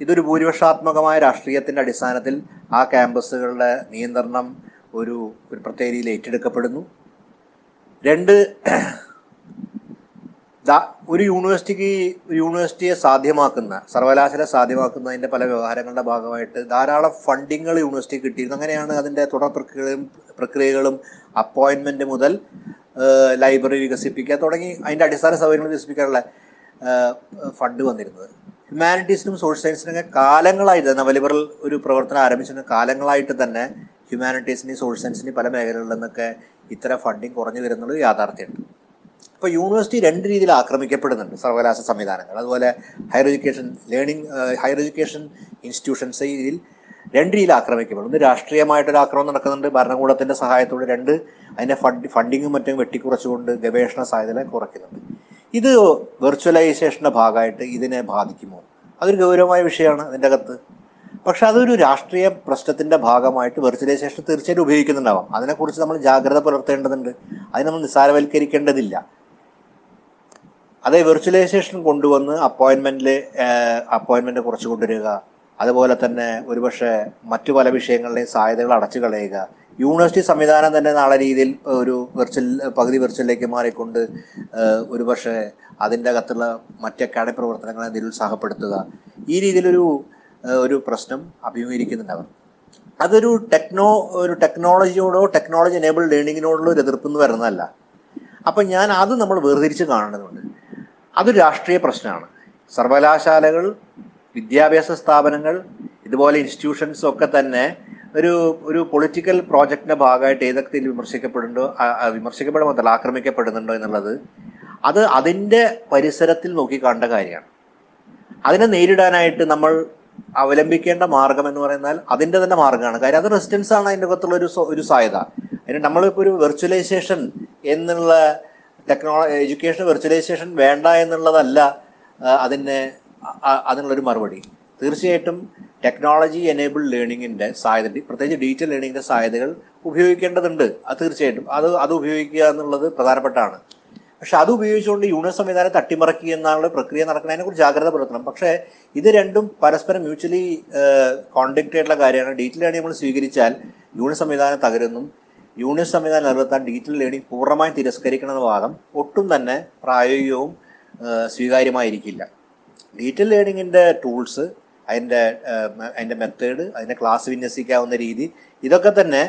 ഇതൊരു ഭൂരിപക്ഷാത്മകമായ രാഷ്ട്രീയത്തിന്റെ അടിസ്ഥാനത്തിൽ ആ ക്യാമ്പസുകളുടെ നിയന്ത്രണം ഒരു ഒരു പ്രത്യേക രീതിയിൽ ഏറ്റെടുക്കപ്പെടുന്നു. രണ്ട് ഒരു യൂണിവേഴ്സിറ്റിക്ക് യൂണിവേഴ്സിറ്റിയെ സാധ്യമാക്കുന്ന സർവകലാശാല സാധ്യമാക്കുന്നതിന്റെ പല വ്യവഹാരങ്ങളുടെ ഭാഗമായിട്ട് ധാരാളം ഫണ്ടിങ്ങുകൾ യൂണിവേഴ്സിറ്റിക്ക് കിട്ടിയിരുന്നു. അങ്ങനെയാണ് അതിന്റെ തുടർ പ്രക്രിയകളും പ്രക്രിയകളും അപ്പോയിൻമെന്റ് മുതൽ ലൈബ്രറി വികസിപ്പിക്കുക തുടങ്ങി അതിന്റെ അടിസ്ഥാന സൗകര്യങ്ങൾ വികസിപ്പിക്കാനുള്ള ഫണ്ട് വന്നിരുന്നത്. ഹ്യൂമാനിറ്റീസിനും സോഷ്യൽ സയൻസിനൊക്കെ കാലങ്ങളായിട്ട് തന്നെ വലിബറൽ ഒരു പ്രവർത്തനം ആരംഭിച്ചിരുന്ന കാലങ്ങളായിട്ട് തന്നെ ഹ്യൂമാനിറ്റീസിനെയും സോഷ്യൽ സയൻസിനെയും പല മേഖലകളിൽ നിന്നൊക്കെ ഇത്തരം ഫണ്ടിങ് കുറഞ്ഞു വരുന്നത് യാഥാർത്ഥ്യമുണ്ട് ഇപ്പോൾ യൂണിവേഴ്സിറ്റി രണ്ട് രീതിയിൽ ആക്രമിക്കപ്പെടുന്നുണ്ട് സർവകലാശാല സംവിധാനങ്ങൾ. അതുപോലെ higher education learning higher education institutions ഇതിൽ രണ്ട് രീതിയിൽ ആക്രമിക്കപ്പെടും. ഒന്ന് രാഷ്ട്രീയമായിട്ടൊരു ആക്രമണം നടക്കുന്നുണ്ട്. ഭരണകൂടത്തിന്റെ സഹായത്തോടെ രണ്ട് അതിന്റെ ഫണ്ട് ഫണ്ടിങ്ങും മറ്റും വെട്ടിക്കുറച്ചുകൊണ്ട് ഗവേഷണ സാധ്യത കുറയ്ക്കുന്നുണ്ട്. ഇത് വെർച്വലൈസേഷന്റെ ഭാഗമായിട്ട് ഇതിനെ ബാധിക്കുമോ? അതൊരു ഗൗരവമായ വിഷയമാണ് അതിന്റെ അകത്ത്. പക്ഷെ അതൊരു രാഷ്ട്രീയ പ്രശ്നത്തിന്റെ ഭാഗമായിട്ട് വെർച്വലൈസേഷൻ തീർച്ചയായിട്ടും ഉപയോഗിക്കുന്നുണ്ടാവാം. അതിനെക്കുറിച്ച് നമ്മൾ ജാഗ്രത പുലർത്തേണ്ടതുണ്ട്. അതിനെ നമ്മൾ നിസ്സാരവൽക്കരിക്കേണ്ടതില്ല. അതേ വെർച്വലൈസേഷൻ കൊണ്ടുവന്ന് അപ്പോയിൻമെന്റിൽ അപ്പോയിൻമെന്റ് കുറച്ച് കൊണ്ടുവരിക അതുപോലെ തന്നെ ഒരുപക്ഷെ മറ്റു പല വിഷയങ്ങളുടെയും സാധ്യതകൾ അടച്ചു കളയുക. യൂണിവേഴ്സിറ്റി സംവിധാനം തന്നെ നാളെ രീതിയിൽ ഒരു വെർച്വൽ പകുതി വെർച്വലിലേക്ക് മാറിക്കൊണ്ട് ഒരുപക്ഷെ അതിന്റെ അകത്തുള്ള മറ്റ് അക്കാഡമിക് പ്രവർത്തനങ്ങളെ നിരുത്സാഹപ്പെടുത്തുക. ഈ രീതിയിലൊരു ഒരു പ്രശ്നം അഭിമുഖീകരിക്കുന്നുണ്ട് അവർ. അതൊരു ടെക്നോ ഒരു ടെക്നോളജിയോടോ ടെക്നോളജി എനേബിൾ ലേണിങ്ങിനോടുള്ള ഒരു എതിർപ്പ് എന്ന് വരുന്നതല്ല. അപ്പം ഞാൻ അത് നമ്മൾ വേർതിരിച്ച് കാണേണ്ടതുണ്ട്. അതൊരു രാഷ്ട്രീയ പ്രശ്നമാണ്. സർവകലാശാലകൾ വിദ്യാഭ്യാസ സ്ഥാപനങ്ങൾ ഇതുപോലെ ഇൻസ്റ്റിറ്റ്യൂഷൻസ് ഒക്കെ തന്നെ ഒരു ഒരു പൊളിറ്റിക്കൽ പ്രോജക്റ്റിന്റെ ഭാഗമായിട്ട് ഏതൊക്കെ വിമർശിക്കപ്പെടുന്നുണ്ടോ വിമർശിക്കപ്പെടുമ്പോൾ മാത്രമല്ല ആക്രമിക്കപ്പെടുന്നുണ്ടോ എന്നുള്ളത് അത് അതിന്റെ പരിസരത്തിൽ നോക്കി കാണേണ്ട കാര്യമാണ്. അതിനെ നേരിടാനായിട്ട് നമ്മൾ അവലംബിക്കേണ്ട മാർഗം എന്ന് പറയുന്നാൽ അതിന്റെ തന്നെ മാർഗമാണ് കാര്യം അത് റെസിസ്റ്റൻസ് ആണ് അതിന്റെ അകത്തുള്ള ഒരു ഒരു സാധ്യത. അതിന് നമ്മളിപ്പോൾ ഒരു വെർച്വലൈസേഷൻ എന്നുള്ള ടെക്നോളജി എഡ്യൂക്കേഷൻ വെർച്വലൈസേഷൻ വേണ്ട എന്നുള്ളതല്ല അതിനെ അതിനുള്ളൊരു മറുപടി. തീർച്ചയായിട്ടും ടെക്നോളജി എനേബിൾ ലേണിങ്ങിന്റെ സാധ്യത പ്രത്യേകിച്ച് ഡിജിറ്റൽ ലേണിങ്ങിന്റെ സാധ്യതകൾ ഉപയോഗിക്കേണ്ടതുണ്ട്. അത് തീർച്ചയായിട്ടും. അത് അത് ഉപയോഗിക്കുക എന്നുള്ളത് പ്രധാനപ്പെട്ടാണ്. പക്ഷെ അത് ഉപയോഗിച്ചുകൊണ്ട് യൂണിയൻ സംവിധാനം തട്ടിമറക്കി എന്നുള്ള പ്രക്രിയ നടക്കുന്നതിനെ കുറിച്ച് ജാഗ്രത പുലർത്തണം. പക്ഷേ ഇത് രണ്ടും പരസ്പരം മ്യൂച്വലി കോൺഡക്റ്റ് ആയിട്ടുള്ള കാര്യമാണ്. ഡിജിറ്റൽ ലേണിംഗ് നമ്മൾ സ്വീകരിച്ചാൽ യൂണിയൻ സംവിധാനം തകരുന്നും. യൂണിയൻ സംവിധാനം നിലനിർത്താൻ ഡിജിറ്റൽ ലേണിംഗ് പൂർണമായും തിരസ്കരിക്കണമെന്ന വാദം ഒട്ടും തന്നെ പ്രായോഗികവും സ്വീകാര്യമായിരിക്കില്ല. ഡിജിറ്റൽ ലേണിങ്ങിന്റെ ടൂൾസ് അതിന്റെ അതിന്റെ മെത്തേഡ് അതിന്റെ ക്ലാസ് വിന്യസിക്കാവുന്ന രീതി ഇതൊക്കെ തന്നെ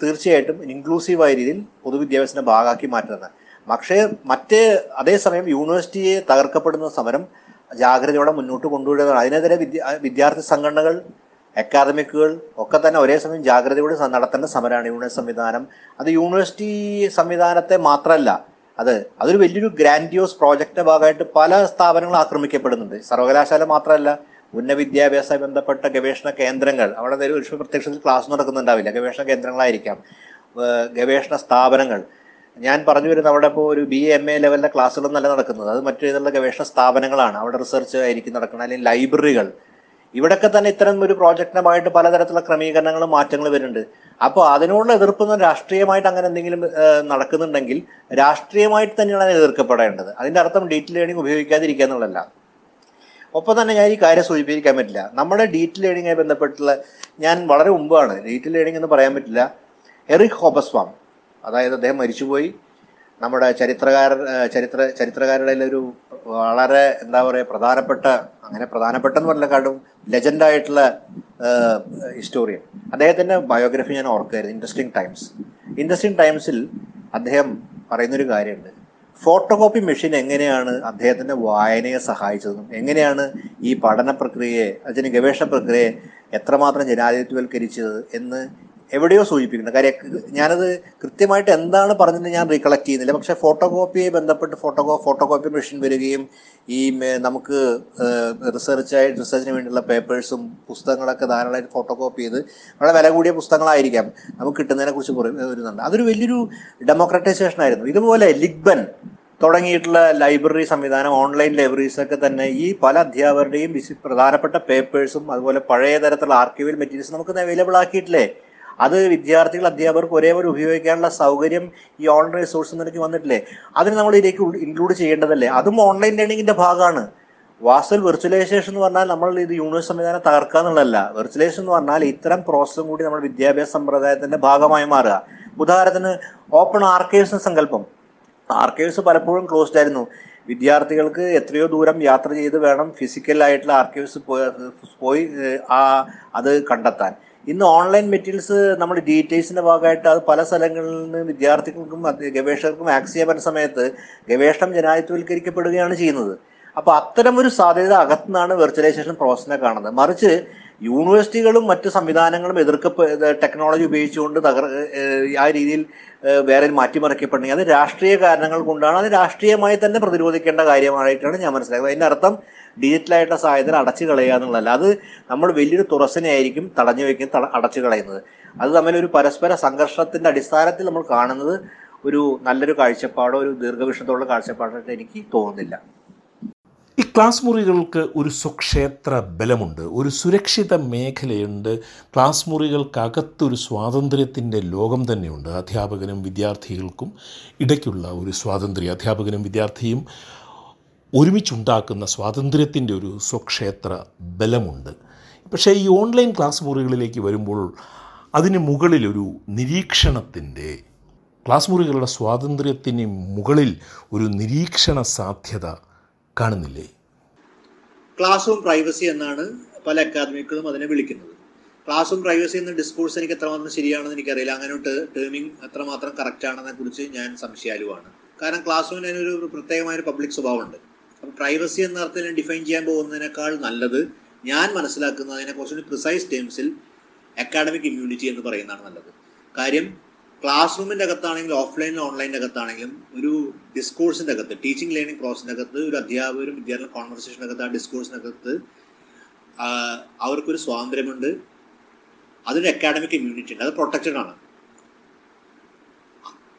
തീർച്ചയായിട്ടും ഇൻക്ലൂസീവായ രീതിയിൽ പൊതുവിദ്യാഭ്യാസത്തിന്റെ ഭാഗമാക്കി മാറ്റുന്നത്. പക്ഷേ മറ്റ് അതേസമയം യൂണിവേഴ്സിറ്റിയെ തകർക്കപ്പെടുന്ന സമരം ജാഗ്രതയോടെ മുന്നോട്ട് കൊണ്ടുവരികയാണ് അതിനെതിരെ വിദ്യ വിദ്യാർത്ഥി സംഘടനകൾ അക്കാദമിക്കുകൾ ഒക്കെ തന്നെ ഒരേ സമയം ജാഗ്രതയോടെ നടത്തേണ്ട സമരമാണ് യൂണിവേഴ്സിറ്റി സംവിധാനം. അത് യൂണിവേഴ്സിറ്റി സംവിധാനത്തെ മാത്രമല്ല അത് അതൊരു വലിയൊരു ഗ്രാൻഡിയോസ് പ്രോജക്റ്റിന്റെ ഭാഗമായിട്ട് പല സ്ഥാപനങ്ങളും ആക്രമിക്കപ്പെടുന്നുണ്ട്. സർവകലാശാല മാത്രമല്ല ഉന്നത വിദ്യാഭ്യാസ ബന്ധപ്പെട്ട ഗവേഷണ കേന്ദ്രങ്ങൾ അവിടെ ഒരു പ്രത്യക്ഷത്തിൽ ക്ലാസ് നടക്കുന്നുണ്ടാവില്ല. ഗവേഷണ കേന്ദ്രങ്ങളായിരിക്കാം. ഗവേഷണ സ്ഥാപനങ്ങൾ. ഞാൻ പറഞ്ഞു വരുന്ന അവിടെ ഇപ്പോൾ ഒരു ബി എം എ ലെവലിലെ ക്ലാസ്സുകളൊന്നും അല്ല നടക്കുന്നത്. അത് മറ്റു രീതിയിലുള്ള ഗവേഷണ സ്ഥാപനങ്ങളാണ്. അവിടെ റിസർച്ച് ആയിരിക്കും നടക്കുന്നത്. അല്ലെങ്കിൽ ലൈബ്രറികൾ ഇവിടൊക്കെ തന്നെ ഇത്തരം ഒരു പ്രോജക്റ്റിനുമായിട്ട് പലതരത്തിലുള്ള ക്രമീകരണങ്ങളും മാറ്റങ്ങളും വരുന്നുണ്ട്. അപ്പോൾ അതിനോടുള്ള എതിർപ്പൊന്നും രാഷ്ട്രീയമായിട്ട് അങ്ങനെ എന്തെങ്കിലും നടക്കുന്നുണ്ടെങ്കിൽ രാഷ്ട്രീയമായിട്ട് തന്നെയാണ് എതിർക്കപ്പെടേണ്ടത്. അതിന്റെ അർത്ഥം ഡീറ്റ് ലേണിംഗ് ഉപയോഗിക്കാതിരിക്കുക എന്നുള്ളതല്ല. ഒപ്പം തന്നെ ഞാൻ ഈ കാര്യം സൂചിപ്പിക്കാൻ പറ്റില്ല. നമ്മുടെ ഡീറ്റ് ലേണിങ്ങായി ബന്ധപ്പെട്ടുള്ള ഞാൻ വളരെ മുമ്പാണ് ഡീറ്റ് ലേണിംഗ് എന്ന് പറയാൻ പറ്റില്ല എറിക് ഹോബസ്വാം അതായത് അദ്ദേഹം മരിച്ചുപോയി. നമ്മുടെ ചരിത്രകാര ചരിത്ര ചരിത്രകാരുടെ ഒരു വളരെ എന്താ പറയുക പ്രധാനപ്പെട്ട അങ്ങനെ പ്രധാനപ്പെട്ടെന്ന് പറഞ്ഞാലും ലെജൻഡായിട്ടുള്ള ഹിസ്റ്റോറിയൻ. അദ്ദേഹത്തിന്റെ ബയോഗ്രഫി ഞാൻ ഓർക്കുകയായിരുന്നു. ഇൻട്രസ്റ്റിംഗ് ടൈംസ് ഇൻട്രസ്റ്റിംഗ് ടൈംസിൽ അദ്ദേഹം പറയുന്നൊരു കാര്യമുണ്ട്. ഫോട്ടോ കോപ്പി മെഷീൻ എങ്ങനെയാണ് അദ്ദേഹത്തിന്റെ വായനയെ സഹായിച്ചതെന്നും എങ്ങനെയാണ് ഈ പഠന പ്രക്രിയയെ അതിന് ഗവേഷണ പ്രക്രിയയെ എത്രമാത്രം ജനാധിപത്യവൽക്കരിച്ചത് എന്ന് എവിടെയോ സൂചിപ്പിക്കുന്നത് കാര്യം ഞാനത് കൃത്യമായിട്ട് എന്താണ് പറഞ്ഞത് ഞാൻ റീകളക്ട് ചെയ്യുന്നില്ല. പക്ഷേ ഫോട്ടോ കോപ്പിയെ ബന്ധപ്പെട്ട് ഫോട്ടോ ഫോട്ടോ കോപ്പി മെഷീൻ വരികയും ഈ നമുക്ക് റിസർച്ചായി റിസർച്ചിന് വേണ്ടിയുള്ള പേപ്പേഴ്സും പുസ്തകങ്ങളൊക്കെ ധാരാളമായിട്ട് ഫോട്ടോ കോപ്പി ചെയ്ത് വളരെ വില കൂടിയ പുസ്തകങ്ങളായിരിക്കാം നമുക്ക് കിട്ടുന്നതിനെ കുറിച്ച് വരുന്നുണ്ട്. അതൊരു വലിയൊരു ഡെമോക്രറ്റൈസേഷൻ ആയിരുന്നു. ഇതുപോലെ ലിഗ്ബൻ തുടങ്ങിയിട്ടുള്ള ലൈബ്രറി സംവിധാനം ഓൺലൈൻ ലൈബ്രറീസൊക്കെ തന്നെ ഈ പല അധ്യാപകരുടെയും പ്രധാനപ്പെട്ട പേപ്പേഴ്സും അതുപോലെ പഴയ തരത്തിലുള്ള ആർക്കൈവൽ മെറ്റീരിയൽസ് നമുക്ക് അവൈലബിൾ ആക്കിയിട്ടില്ലേ? അത് വിദ്യാർത്ഥികൾ അധ്യാപകർക്ക് ഒരേപോലെ ഉപയോഗിക്കാനുള്ള സൗകര്യം ഈ ഓൺലൈൻ റിസോഴ്സ് നിലയ്ക്ക് വന്നിട്ടില്ലേ? അതിന് നമ്മൾ ഇതിലേക്ക് ഇൻക്ലൂഡ് ചെയ്യേണ്ടതല്ലേ? അതും ഓൺലൈൻ ലേണിങ്ങിന്റെ ഭാഗമാണ്. വാസ്തവൽ വെർച്വലൈസേഷൻ എന്ന് പറഞ്ഞാൽ നമ്മൾ ഇത് യൂണിവേഴ്സ് സംവിധാനം തകർക്കുക എന്നുള്ളതല്ല. വെർച്വലൈസേഷൻ എന്ന് പറഞ്ഞാൽ ഇത്തരം പ്രോസസ്സും കൂടി നമ്മുടെ വിദ്യാഭ്യാസ സമ്പ്രദായത്തിന്റെ ഭാഗമായി മാറുക. ഉദാഹരണത്തിന് ഓപ്പൺ ആർക്കൈവ്സ് സങ്കല്പം. ആർക്കൈവ്സ് പലപ്പോഴും ക്ലോസ്ഡ് ആയിരുന്നു. വിദ്യാർത്ഥികൾക്ക് എത്രയോ ദൂരം യാത്ര ചെയ്ത് വേണം ഫിസിക്കലായിട്ടുള്ള ആർക്കൈവ്സ് പോയി ആ അത് കണ്ടെത്താൻ. ഇന്ന് ഓൺലൈൻ മെറ്റീരിയൽസ് നമ്മൾ ഡീറ്റെയിൽസിന്റെ ഭാഗമായിട്ട് അത് പല സ്ഥലങ്ങളിൽ നിന്ന് വിദ്യാർത്ഥികൾക്കും ഗവേഷകർക്കും ആക്സസ് ചെയ്യാൻ പറ്റുന്ന സമയത്ത് ഗവേഷണം ജനാധിപത്യവൽക്കരിക്കപ്പെടുകയാണ് ചെയ്യുന്നത്. അപ്പോൾ അത്തരം ഒരു സാധ്യത അകത്തുനിന്നാണ് വെർച്വലൈസേഷൻ പ്രോസസ്സിനെ കാണുന്നത്. മറിച്ച് യൂണിവേഴ്സിറ്റികളും മറ്റ് സംവിധാനങ്ങളും എതിർക്ക ടെക്നോളജി ഉപയോഗിച്ചുകൊണ്ട് തകർ ആ രീതിയിൽ വേറെ മാറ്റിമറിക്കപ്പെടണമെങ്കിൽ അത് രാഷ്ട്രീയ കാരണങ്ങൾ കൊണ്ടാണ്. അത് രാഷ്ട്രീയമായി തന്നെ പ്രതിരോധിക്കേണ്ട കാര്യമായിട്ടാണ് ഞാൻ മനസ്സിലാക്കുന്നത്. അതിന്റെ അർത്ഥം ഡിജിറ്റലായിട്ടുള്ള സാധ്യത അടച്ചു കളയുക എന്നുള്ളതല്ല. അത് നമ്മൾ വലിയൊരു തുറസിനെ ആയിരിക്കും തടഞ്ഞു വയ്ക്കുന്ന അടച്ചു കളയുന്നത്. അത് തമ്മിലൊരു പരസ്പര സംഘർഷത്തിന്റെ അടിസ്ഥാനത്തിൽ നമ്മൾ കാണുന്നത് ഒരു നല്ലൊരു കാഴ്ചപ്പാടോ ഒരു ദീർഘവീക്ഷണത്തോടുള്ള കാഴ്ചപ്പാടായിട്ട് എനിക്ക് തോന്നുന്നില്ല. ഈ ക്ലാസ് മുറികൾക്ക് ഒരു സുക്ഷേത്ര ബലമുണ്ട് ഒരു സുരക്ഷിത മേഖലയുണ്ട്. ക്ലാസ് മുറികൾക്കകത്തൊരു സ്വാതന്ത്ര്യത്തിന്റെ ലോകം തന്നെയുണ്ട്. അധ്യാപകനും വിദ്യാർത്ഥികൾക്കും ഇടയ്ക്കുള്ള ഒരു സ്വാതന്ത്ര്യം അധ്യാപകനും വിദ്യാർത്ഥിയും ഒരുമിച്ചുണ്ടാക്കുന്ന സ്വാതന്ത്ര്യത്തിന്റെ ഒരു സ്വക്ഷേത്ര ബലമുണ്ട്. പക്ഷേ ഈ ഓൺലൈൻ ക്ലാസ് മുറികളിലേക്ക് വരുമ്പോൾ അതിന് മുകളിലൊരു നിരീക്ഷണത്തിന്റെ ക്ലാസ് മുറികളുടെ സ്വാതന്ത്ര്യത്തിന് മുകളിൽ ഒരു നിരീക്ഷണ സാധ്യത കാണുന്നില്ലേ? ക്ലാസ് റൂം പ്രൈവസി എന്നാണ് പല അക്കാദമികളും അതിനെ വിളിക്കുന്നത്. ക്ലാസ് റൂം പ്രൈവസി എന്ന ഡിസ്കോഴ്സ് എനിക്ക് എത്രമാത്രം ശരിയാണെന്ന് എനിക്കറിയില്ല. അങ്ങനെ ടേമിംഗ് എത്രമാത്രം കറക്റ്റ് ആണെന്നെ കുറിച്ച് ഞാൻ സംശയാലുവാണ്. കാരണം ക്ലാസ് റൂമിന് അതിനൊരു പ്രത്യേകമായ ഒരു പബ്ലിക് സ്വഭാവമുണ്ട്. അപ്പോൾ പ്രൈവസി എന്ന അർത്ഥത്തിൽ ഡിഫൈൻ ചെയ്യാൻ പോകുന്നതിനേക്കാൾ നല്ലത് ഞാൻ മനസ്സിലാക്കുന്നതിനെ കുറച്ചുകൂടി പ്രിസൈസ് ടേംസിൽ അക്കാഡമിക് ഇമ്മ്യൂണിറ്റി എന്ന് പറയുന്നതാണ് നല്ലത്. കാര്യം ക്ലാസ് റൂമിന്റെ അകത്താണെങ്കിലും ഓഫ്ലൈനിലും ഓൺലൈനിന്റെ അകത്താണെങ്കിലും ഒരു ഡിസ്കോഴ്സിന്റെ അകത്ത് ടീച്ചിങ് ലേണിംഗ് പ്രോസസ്സിന്റെ അകത്ത് ഒരു അധ്യാപകരും വിദ്യാർത്ഥി കോൺവെർസേഷന്റെ അകത്ത് ആ ഡിസ്കോഴ്സിനകത്ത് അകത്ത് അവർക്കൊരു സ്വാതന്ത്ര്യമുണ്ട്. അതൊരു അക്കാഡമിക് ഇമ്മ്യൂണിറ്റി ഉണ്ട്. അത് പ്രൊട്ടക്റ്റഡ് ആണ്.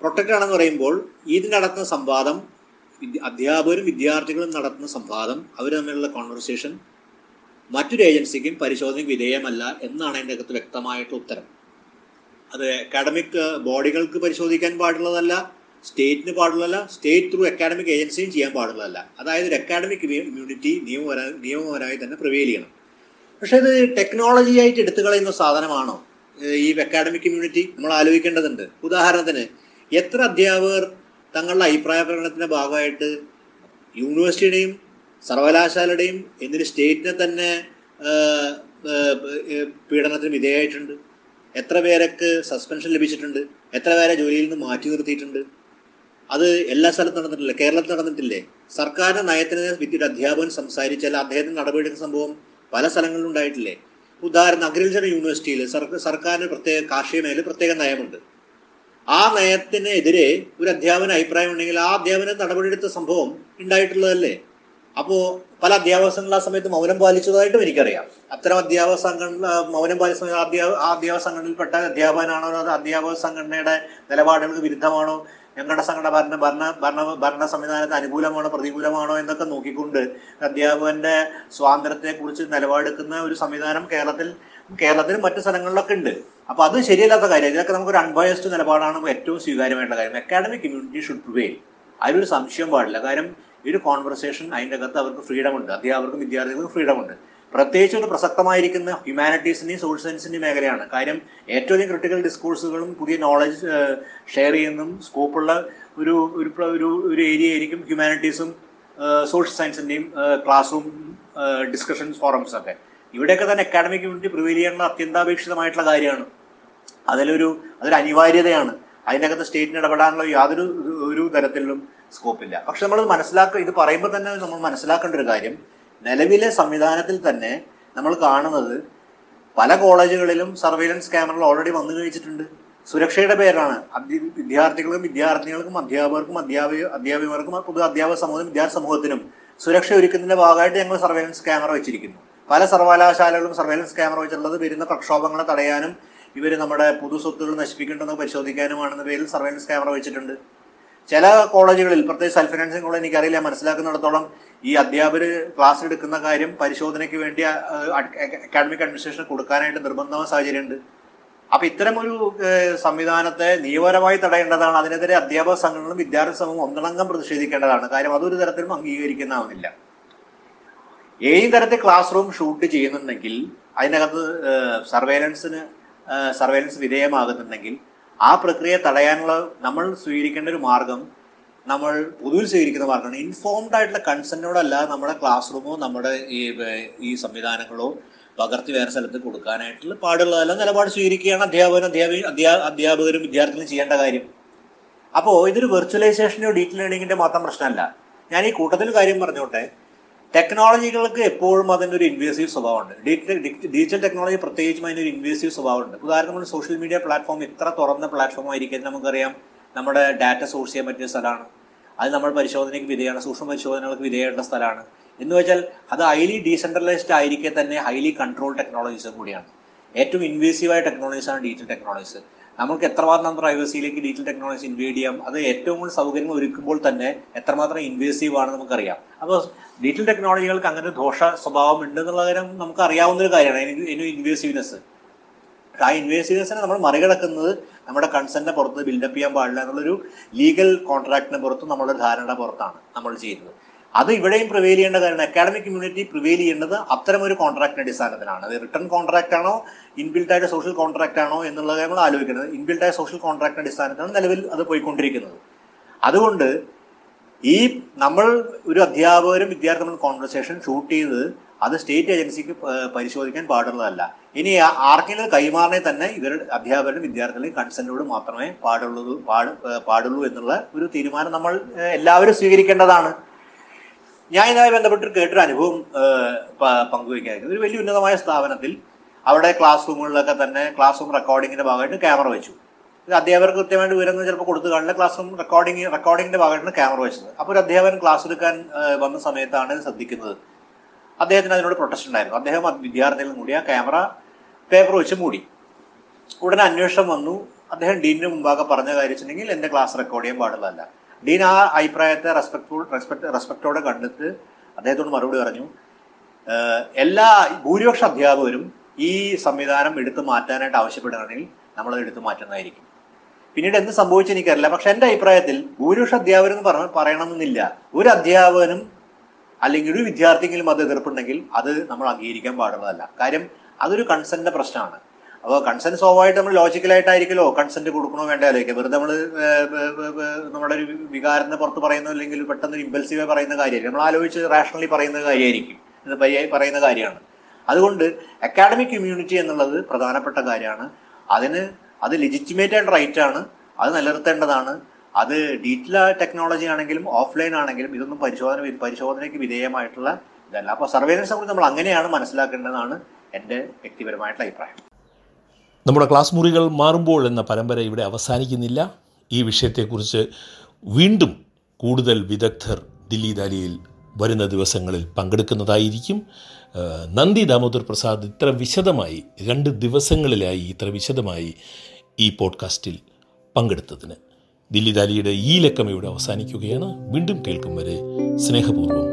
പ്രൊട്ടക്റ്റഡ് ആണെന്ന് പറയുമ്പോൾ ഇതിന് നടത്തുന്ന സംവാദം അധ്യാപകരും വിദ്യാർത്ഥികളും നടത്തുന്ന സംവാദം അവർ തമ്മിലുള്ള കോൺവെർസേഷൻ മറ്റൊരു ഏജൻസിക്കും പരിശോധനയ്ക്ക് വിധേയമല്ല എന്നാണ് അതിന്റെ അകത്ത് വ്യക്തമായിട്ടുള്ള ഉത്തരം. അത് അക്കാഡമിക് ബോഡികൾക്ക് പരിശോധിക്കാൻ പാടുള്ളതല്ല സ്റ്റേറ്റിന് പാടുള്ളതല്ല സ്റ്റേറ്റ് ത്രൂ അക്കാഡമിക് ഏജൻസിയും ചെയ്യാൻ പാടുള്ളതല്ല. അതായത് ഒരു അക്കാഡമിക് ഇമ്മ്യൂണിറ്റി നിയമപര നിയമപരമായി തന്നെ പ്രിവെയിൽ ചെയ്യണം. പക്ഷെ ഇത് ടെക്നോളജി ആയിട്ട് എടുത്തു കളയുന്ന സാധനമാണോ? ഈ അക്കാഡമിക് ഇമ്മ്യൂണിറ്റി നമ്മൾ ആലോചിക്കേണ്ടതുണ്ട്. ഉദാഹരണത്തിന് എത്ര അധ്യാപകർ തങ്ങളുടെ അഭിപ്രായ പ്രകടനത്തിന്റെ ഭാഗമായിട്ട് യൂണിവേഴ്സിറ്റിയുടെയും സർവകലാശാലയുടെയും എന്തിന് സ്റ്റേറ്റിനെ തന്നെ പീഡനത്തിന് വിധേയമായിട്ടുണ്ട് എത്ര പേരൊക്കെ സസ്പെൻഷൻ ലഭിച്ചിട്ടുണ്ട്? എത്ര പേരെ ജോലിയിൽ നിന്ന് മാറ്റി നിർത്തിയിട്ടുണ്ട്? അത് എല്ലാ സ്ഥലത്തും നടന്നിട്ടില്ല? കേരളത്തിൽ നടന്നിട്ടില്ലേ? സർക്കാരിന്റെ നയത്തിനെതിരെ വിദ്യയുടെ അധ്യാപകൻ സംസാരിച്ചാൽ അദ്ദേഹത്തിന് നടപടിയെടുക്കുന്ന സംഭവം പല സ്ഥലങ്ങളിലും ഉണ്ടായിട്ടില്ലേ? ഉദാഹരണം അഗ്രികൾച്ചർ യൂണിവേഴ്സിറ്റിയിൽ സർക്കാരിന് പ്രത്യേക കാർഷിക മേഖല പ്രത്യേക നയമുണ്ട്. ആ നയത്തിനെതിരെ ഒരു അധ്യാപന അഭിപ്രായം ഉണ്ടെങ്കിൽ ആ അധ്യാപന നടപടിയെടുത്ത സംഭവം ഉണ്ടായിട്ടുള്ളതല്ലേ? അപ്പോൾ പല അധ്യാപക ആ സമയത്ത് മൗനം പാലിച്ചതായിട്ടും എനിക്കറിയാം. അത്തരം അധ്യാപക സംഘടന മൗനം പാലിച്ച ആ അധ്യാപക സംഘടനയിൽപ്പെട്ട അധ്യാപകനാണോ അത് അധ്യാപക സംഘടനയുടെ നിലപാടുകൾക്ക് വിരുദ്ധമാണോ? ഞങ്ങളുടെ സംഘടന ഭരണ ഭരണ ഭരണ ഭരണ സംവിധാനത്തിന് അനുകൂലമാണോ പ്രതികൂലമാണോ എന്നൊക്കെ നോക്കിക്കൊണ്ട് അധ്യാപകന്റെ സ്വാതന്ത്ര്യത്തെക്കുറിച്ച് നിലപാടെടുക്കുന്ന ഒരു സംവിധാനം കേരളത്തിൽ കേരളത്തിലും മറ്റു സ്ഥലങ്ങളിലൊക്കെ ഉണ്ട്. അപ്പൊ അത് ശരിയല്ലാത്ത കാര്യം. ഇതിനൊക്കെ നമുക്കൊരു അൺബയസ്ഡ് നിലപാടാണ് ഏറ്റവും സ്വീകാര്യമായിട്ടുള്ള കാര്യം. അക്കാഡമിക് കമ്മ്യൂണിറ്റി ഷുഡ് പ്രിവെയിൽ അതിലൊരു സംശയം പാടില്ല. കാര്യം ഈ ഒരു കോൺവെർസേഷൻ അതിന്റെ അകത്ത് അവർക്ക് ഫ്രീഡം ഉണ്ട്. അധ്യാപകർക്കും വിദ്യാർത്ഥികൾക്കും ഫ്രീഡം ഉണ്ട്. പ്രത്യേകിച്ച് ഒരു പ്രസക്തമായിരിക്കുന്ന ഹ്യൂമാനിറ്റീസിന്റെയും സോഷ്യൽ സയൻസിന്റെയും മേഖലയാണ്. കാര്യം ഏറ്റവും അധികം ക്രിട്ടിക്കൽ ഡിസ്കോഴ്സുകളും പുതിയ നോളജ് ഷെയർ ചെയ്യുന്നതും സ്കോപ്പുള്ള ഒരു ഒരു ഒരു ഏരിയ ആയിരിക്കും ഹ്യൂമാനിറ്റീസും സോഷ്യൽ സയൻസിന്റെയും ക്ലാസ് ഡിസ്കഷൻ ഫോറംസ് ഒക്കെ. ഇവിടെയൊക്കെ തന്നെ അക്കാഡമിക് കമ്മ്യൂണിറ്റി പ്രിവെയിൽ ചെയ്യേണ്ട അത്യന്താപേക്ഷിതമായിട്ടുള്ള കാര്യമാണ്. അതിലൊരു അതൊരു അനിവാര്യതയാണ്. അതിനകത്ത് സ്റ്റേറ്റിന് ഇടപെടാനുള്ള യാതൊരു ഒരു തരത്തിലും സ്കോപ്പില്ല. പക്ഷെ നമ്മൾ മനസ്സിലാക്കുക ഇത് പറയുമ്പോൾ തന്നെ നമ്മൾ മനസ്സിലാക്കേണ്ട ഒരു കാര്യം. നിലവിലെ സംവിധാനത്തിൽ തന്നെ നമ്മൾ കാണുന്നത് പല കോളേജുകളിലും സർവൈലൻസ് ക്യാമറകൾ ഓൾറെഡി വന്നു കഴിച്ചിട്ടുണ്ട്. സുരക്ഷയുടെ പേരാണ്. വിദ്യാർത്ഥികൾക്കും അധ്യാപകർക്കും അധ്യാപക അധ്യാപികർക്കും പൊതു അധ്യാപക സമൂഹത്തിനും വിദ്യാർത്ഥി സമൂഹത്തിനും സുരക്ഷ ഒരുക്കുന്നതിന്റെ ഭാഗമായിട്ട് ഞങ്ങൾ സർവൈലൻസ് ക്യാമറ വെച്ചിരിക്കുന്നു. പല സർവകലാശാലകളും സർവൈലൻസ് ക്യാമറ വെച്ചിട്ടുള്ളത് വരുന്ന പ്രക്ഷോഭങ്ങളെ തടയാനും ഇവർ നമ്മുടെ പൊതു സ്വത്തുകൾ നശിപ്പിക്കേണ്ടെന്ന് പരിശോധിക്കാനുമാണെന്ന പേരിൽ സർവൈലൻസ് ക്യാമറ വെച്ചിട്ടുണ്ട്. ചില കോളേജുകളിൽ പ്രത്യേകിച്ച് സെൽഫ് ഫിനാൻസിങ് കോളേജ് എനിക്കറിയില്ല മനസ്സിലാക്കുന്നിടത്തോളം ഈ അധ്യാപകർ ക്ലാസ് എടുക്കുന്ന കാര്യം പരിശോധനയ്ക്ക് വേണ്ടി അക്കാഡമിക് അഡ്മിനിസ്ട്രേഷൻ കൊടുക്കാനായിട്ട് നിർബന്ധമായ സാഹചര്യമുണ്ട്. അപ്പൊ ഇത്തരം ഒരു സംവിധാനത്തെ നിയമപരമായി തടയേണ്ടതാണ്. അതിനെതിരെ അധ്യാപക സംഘടനകളും വിദ്യാർത്ഥി സമൂഹം ഒന്നടങ്കം പ്രതിഷേധിക്കേണ്ടതാണ്. കാര്യം അതൊരു തരത്തിലും അംഗീകരിക്കുന്നതാവുന്നില്ല. ഏത് തരത്തിൽ ക്ലാസ് റൂം ഷൂട്ട് ചെയ്യുന്നുണ്ടെങ്കിൽ അതിനകത്ത് സർവേലൻസിന് സർവേലൻസ് വിധേയമാകുന്നുണ്ടെങ്കിൽ ആ പ്രക്രിയ തടയാനുള്ള നമ്മൾ സ്വീകരിക്കേണ്ട ഒരു മാർഗം നമ്മൾ പൊതുവിൽ സ്വീകരിക്കുന്ന മാർഗമാണ്. ഇൻഫോംഡ് ആയിട്ടുള്ള കൺസെന്റോടല്ലാതെ നമ്മുടെ ക്ലാസ് റൂമോ നമ്മുടെ ഈ ഈ സംവിധാനങ്ങളോ പകർത്തി വേറെ സ്ഥലത്ത് കൊടുക്കാനായിട്ടുള്ള പാടുള്ളതല്ല നിലപാട് സ്വീകരിക്കുകയാണ് അധ്യാപകനും അധ്യാപി അധ്യാ അധ്യാപകരും വിദ്യാർത്ഥികളും ചെയ്യേണ്ട കാര്യം. അപ്പോൾ ഇതൊരു വെർച്വലൈസേഷനോ ഡീറ്റെയിൽ ലേണിങ്ങിന്റെ മാത്രം പ്രശ്നമല്ല. ഞാൻ ഈ കൂട്ടത്തിൽ കാര്യം പറഞ്ഞോട്ടെ. ടെക്നോളജികൾക്ക് എപ്പോഴും അതിന്റെ ഒരു ഇൻവേസീവ് സ്വഭാവമുണ്ട് ഡിജിറ്റൽ ടെക്നോളജി പ്രത്യേകിച്ചും അതിനൊരു ഇൻവേസീവ് സ്വഭാവമുണ്ട്. ഉദാഹരണത്തിന് സോഷ്യൽ മീഡിയ പ്ലാറ്റ്ഫോം ഇത്ര തുറന്ന പ്ലാറ്റ്ഫോം ആയിരിക്കും നമുക്കറിയാം നമ്മുടെ ഡാറ്റ സോഴ്സ് ചെയ്യാൻ പറ്റിയ സ്ഥലമാണ്. അത് നമ്മൾ പരിശോധനയ്ക്ക് വിധേയമാണ് സൂക്ഷ്മ പരിശോധനകൾക്ക് വിധേയമുള്ള സ്ഥലമാണ്. എന്ന് വെച്ചാൽ അത് ഹൈലി ഡീസെൻട്രലൈസ്ഡ് ആയിരിക്കെ തന്നെ ഹൈലി കൺട്രോൾ ടെക്നോളജീസും കൂടിയാണ്. ഏറ്റവും ഇൻവേസീവായ ടെക്നോളജീസാണ് ഡിജിറ്റൽ ടെക്നോളജീസ് നമുക്ക് എത്രമാത്രം പ്രൈവസിയിലേക്ക് ഡിജിറ്റൽ ടെക്നോളജി ഇൻവേഡ് ചെയ്യാം? അത് ഏറ്റവും കൂടുതൽ സൗകര്യങ്ങൾ ഒരുക്കുമ്പോൾ തന്നെ എത്രമാത്രം ഇൻവേസീവ് ആണ് നമുക്കറിയാം. അപ്പോൾ ഡിജിറ്റൽ ടെക്നോളജികൾക്ക് അങ്ങനെ ദോഷ സ്വഭാവം ഉണ്ട് എന്നുള്ള കാര്യം നമുക്ക് അറിയാവുന്ന ഒരു കാര്യമാണ്. അതിന് ഇൻവേസീവ്നെസ് ആ ഇൻവേസീവ്നെസ്സിനെ നമ്മൾ മറികടക്കുന്നത് നമ്മുടെ കൺസെന്റിനെ പുറത്ത് ബിൽഡപ്പ് ചെയ്യാൻ പാടില്ല എന്നുള്ളൊരു ലീഗൽ കോൺട്രാക്ടിന് പുറത്ത് നമ്മുടെ ധാരണ പുറത്താണ് നമ്മൾ ചെയ്യുന്നത്. അത് ഇവിടെയും പ്രിവെയിൽ ചെയ്യേണ്ട കാര്യമാണ് അക്കാഡമിക് കമ്മ്യൂണിറ്റി പ്രിവെയിൽ ചെയ്യേണ്ടത് അത്തരം ഒരു കോൺട്രാക്ടിന്റെ അടിസ്ഥാനത്തിലാണ്. അത് റിട്ടേൺ കോൺട്രാക്ട് ആണോ ഇൻബിൽട്ട് ആയിട്ട് സോഷ്യൽ കോൺട്രാക്ട് ആണോ എന്നുള്ളത് നമ്മൾ ആലോചിക്കുന്നത് ഇൻബിൽറ്റ് ആയ സോഷ്യൽ കോൺട്രാക്ടിന്റെ അടിസ്ഥാനത്തിലാണ് നിലവിൽ അത് പോയിക്കൊണ്ടിരിക്കുന്നത്. അതുകൊണ്ട് ഈ നമ്മൾ ഒരു അധ്യാപകരും വിദ്യാർത്ഥികളും കോൺവെർസേഷൻ ഷൂട്ട് ചെയ്ത് അത് സ്റ്റേറ്റ് ഏജൻസിക്ക് പരിശോധിക്കാൻ പാടുള്ളതല്ല. ഇനി ആർക്കെങ്കിലും കൈമാറണേ തന്നെ ഇവരുടെ അധ്യാപകരും വിദ്യാർത്ഥികളുടെയും കൺസെന്റോട് മാത്രമേ പാടുള്ളൂ പാടുള്ളൂ എന്നുള്ള ഒരു തീരുമാനം നമ്മൾ എല്ലാവരും സ്വീകരിക്കേണ്ടതാണ്. ഞാൻ ഇതുമായി ബന്ധപ്പെട്ട് കേട്ടൊരു അനുഭവം പങ്കുവയ്ക്കായിരുന്നു. ഒരു വലിയ ഉന്നതമായ സ്ഥാപനത്തിൽ അവിടെ ക്ലാസ് റൂമുകളിലൊക്കെ തന്നെ ക്ലാസ് റൂം റെക്കോർഡിങ്ങിന്റെ ഭാഗമായിട്ട് ക്യാമറ വെച്ചു. ഇത് അധ്യാപകർക്ക് കൃത്യമായിട്ട് വിവരങ്ങൾ ചിലപ്പോൾ കൊടുത്തു കാണില്ല. ക്ലാസ് റൂം റെക്കോർഡിങ് റെക്കോർഡിങ്ങിന്റെ ഭാഗമായിട്ടാണ് ക്യാമറ വെച്ചത്. അപ്പോൾ ഒരു അധ്യാപകൻ ക്ലാസ് എടുക്കാൻ വന്ന സമയത്താണ് ഇത് ശ്രദ്ധിക്കുന്നത്. അദ്ദേഹത്തിന് അതിനോട് പ്രൊട്ടസ്റ്റ് ഉണ്ടായിരുന്നു. അദ്ദേഹം വിദ്യാർത്ഥികളും കൂടി ആ ക്യാമറ പേപ്പർ വെച്ച് മൂടി. ഉടനെ അന്വേഷണം വന്നു. അദ്ദേഹം ഡീനിന് മുമ്പാകെ പറഞ്ഞ കാര്യം വെച്ചിട്ടുണ്ടെങ്കിൽ എന്റെ ക്ലാസ് റെക്കോർഡ് ചെയ്യാൻ പാടുള്ളതല്ല. ഡീൻ ആ അഭിപ്രായത്തെ റെസ്പെക്ട്ഫുൾ റെസ്പെക്ട് റെസ്പെക്റ്റോടെ കണ്ടിട്ട് അദ്ദേഹത്തോട് മറുപടി പറഞ്ഞു. എല്ലാ ഭൂരിപക്ഷ അധ്യാപകരും ഈ സംവിധാനം എടുത്തു മാറ്റാനായിട്ട് ആവശ്യപ്പെടുകയാണെങ്കിൽ നമ്മളത് എടുത്തു മാറ്റുന്നതായിരിക്കും. പിന്നീട് എന്ത് സംഭവിച്ചു എനിക്കറിയില്ല. പക്ഷെ എന്റെ അഭിപ്രായത്തിൽ ഭൂരിപക്ഷ അധ്യാപകർ എന്ന് പറഞ്ഞ പറയണമെന്നില്ല. ഒരു അധ്യാപകനും അല്ലെങ്കിൽ ഒരു വിദ്യാർത്ഥിയെങ്കിലും അത് എതിർപ്പുണ്ടെങ്കിൽ അത് നമ്മൾ അംഗീകരിക്കാൻ പാടുള്ളതല്ല. കാര്യം അതൊരു കൺസെന്റിന്റെ പ്രശ്നമാണ്. അപ്പോൾ കൺസെന്റ് സ്വാഭാവികമായിട്ട് നമ്മൾ ലോജിക്കലായിട്ടായിരിക്കുമല്ലോ കൺസെന്റ് കൊടുക്കണോ വേണ്ട ആലോചിക്കുക വെറുതെ നമ്മൾ നമ്മുടെ ഒരു വികാരത്തിന് പുറത്ത് പറയുന്ന അല്ലെങ്കിൽ പെട്ടെന്ന് ഒരു ഇമ്പൽസീവായി പറയുന്ന കാര്യമായിരിക്കും. നമ്മൾ ആലോചിച്ച് റാഷണലി പറയുന്ന കാര്യമായിരിക്കും. ഇത് പര്യായി പറയുന്ന കാര്യമാണ്. അതുകൊണ്ട് അക്കാഡമിക് കമ്മ്യൂണിറ്റി എന്നുള്ളത് പ്രധാനപ്പെട്ട കാര്യമാണ്. അതിന് അത് ലെജിറ്റിമേറ്റ് ആൻഡ് റൈറ്റ് ആണ്. അത് നിലനിർത്തേണ്ടതാണ്. അത് ഡിജിറ്റൽ ടെക്നോളജി ആണെങ്കിലും ഓഫ്ലൈൻ ആണെങ്കിലും ഇതൊന്നും പരിശോധന പരിശോധനയ്ക്ക് വിധേയമായിട്ടുള്ള ഇതല്ല. അപ്പോൾ സർവേലൻസിനെ കുറിച്ച് നമ്മൾ അങ്ങനെയാണ് മനസ്സിലാക്കേണ്ടതാണ് എന്റെ വ്യക്തിപരമായിട്ടുള്ള അഭിപ്രായം. നമ്മുടെ ക്ലാസ് മുറികൾ മാറുമ്പോൾ എന്ന പരമ്പര ഇവിടെ അവസാനിക്കുന്നില്ല. ഈ വിഷയത്തെക്കുറിച്ച് വീണ്ടും കൂടുതൽ വിദഗ്ധർ ദില്ലി ദാലിയിൽ വരുന്ന ദിവസങ്ങളിൽ പങ്കെടുക്കുന്നതായിരിക്കും. നന്ദി ദാമോദർ പ്രസാദ് ഇത്ര വിശദമായി രണ്ട് ദിവസങ്ങളിലായി ഇത്ര വിശദമായി ഈ പോഡ്കാസ്റ്റിൽ പങ്കെടുത്തതിന്. ദില്ലി ദാലിയുടെ ഈ ലക്കം ഇവിടെ അവസാനിക്കുകയാണ്. വീണ്ടും കേൾക്കും വരെ സ്നേഹപൂർവം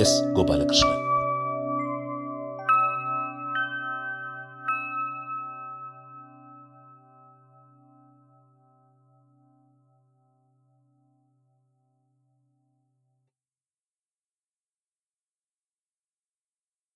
എസ് ഗോപാലകൃഷ്ണൻ.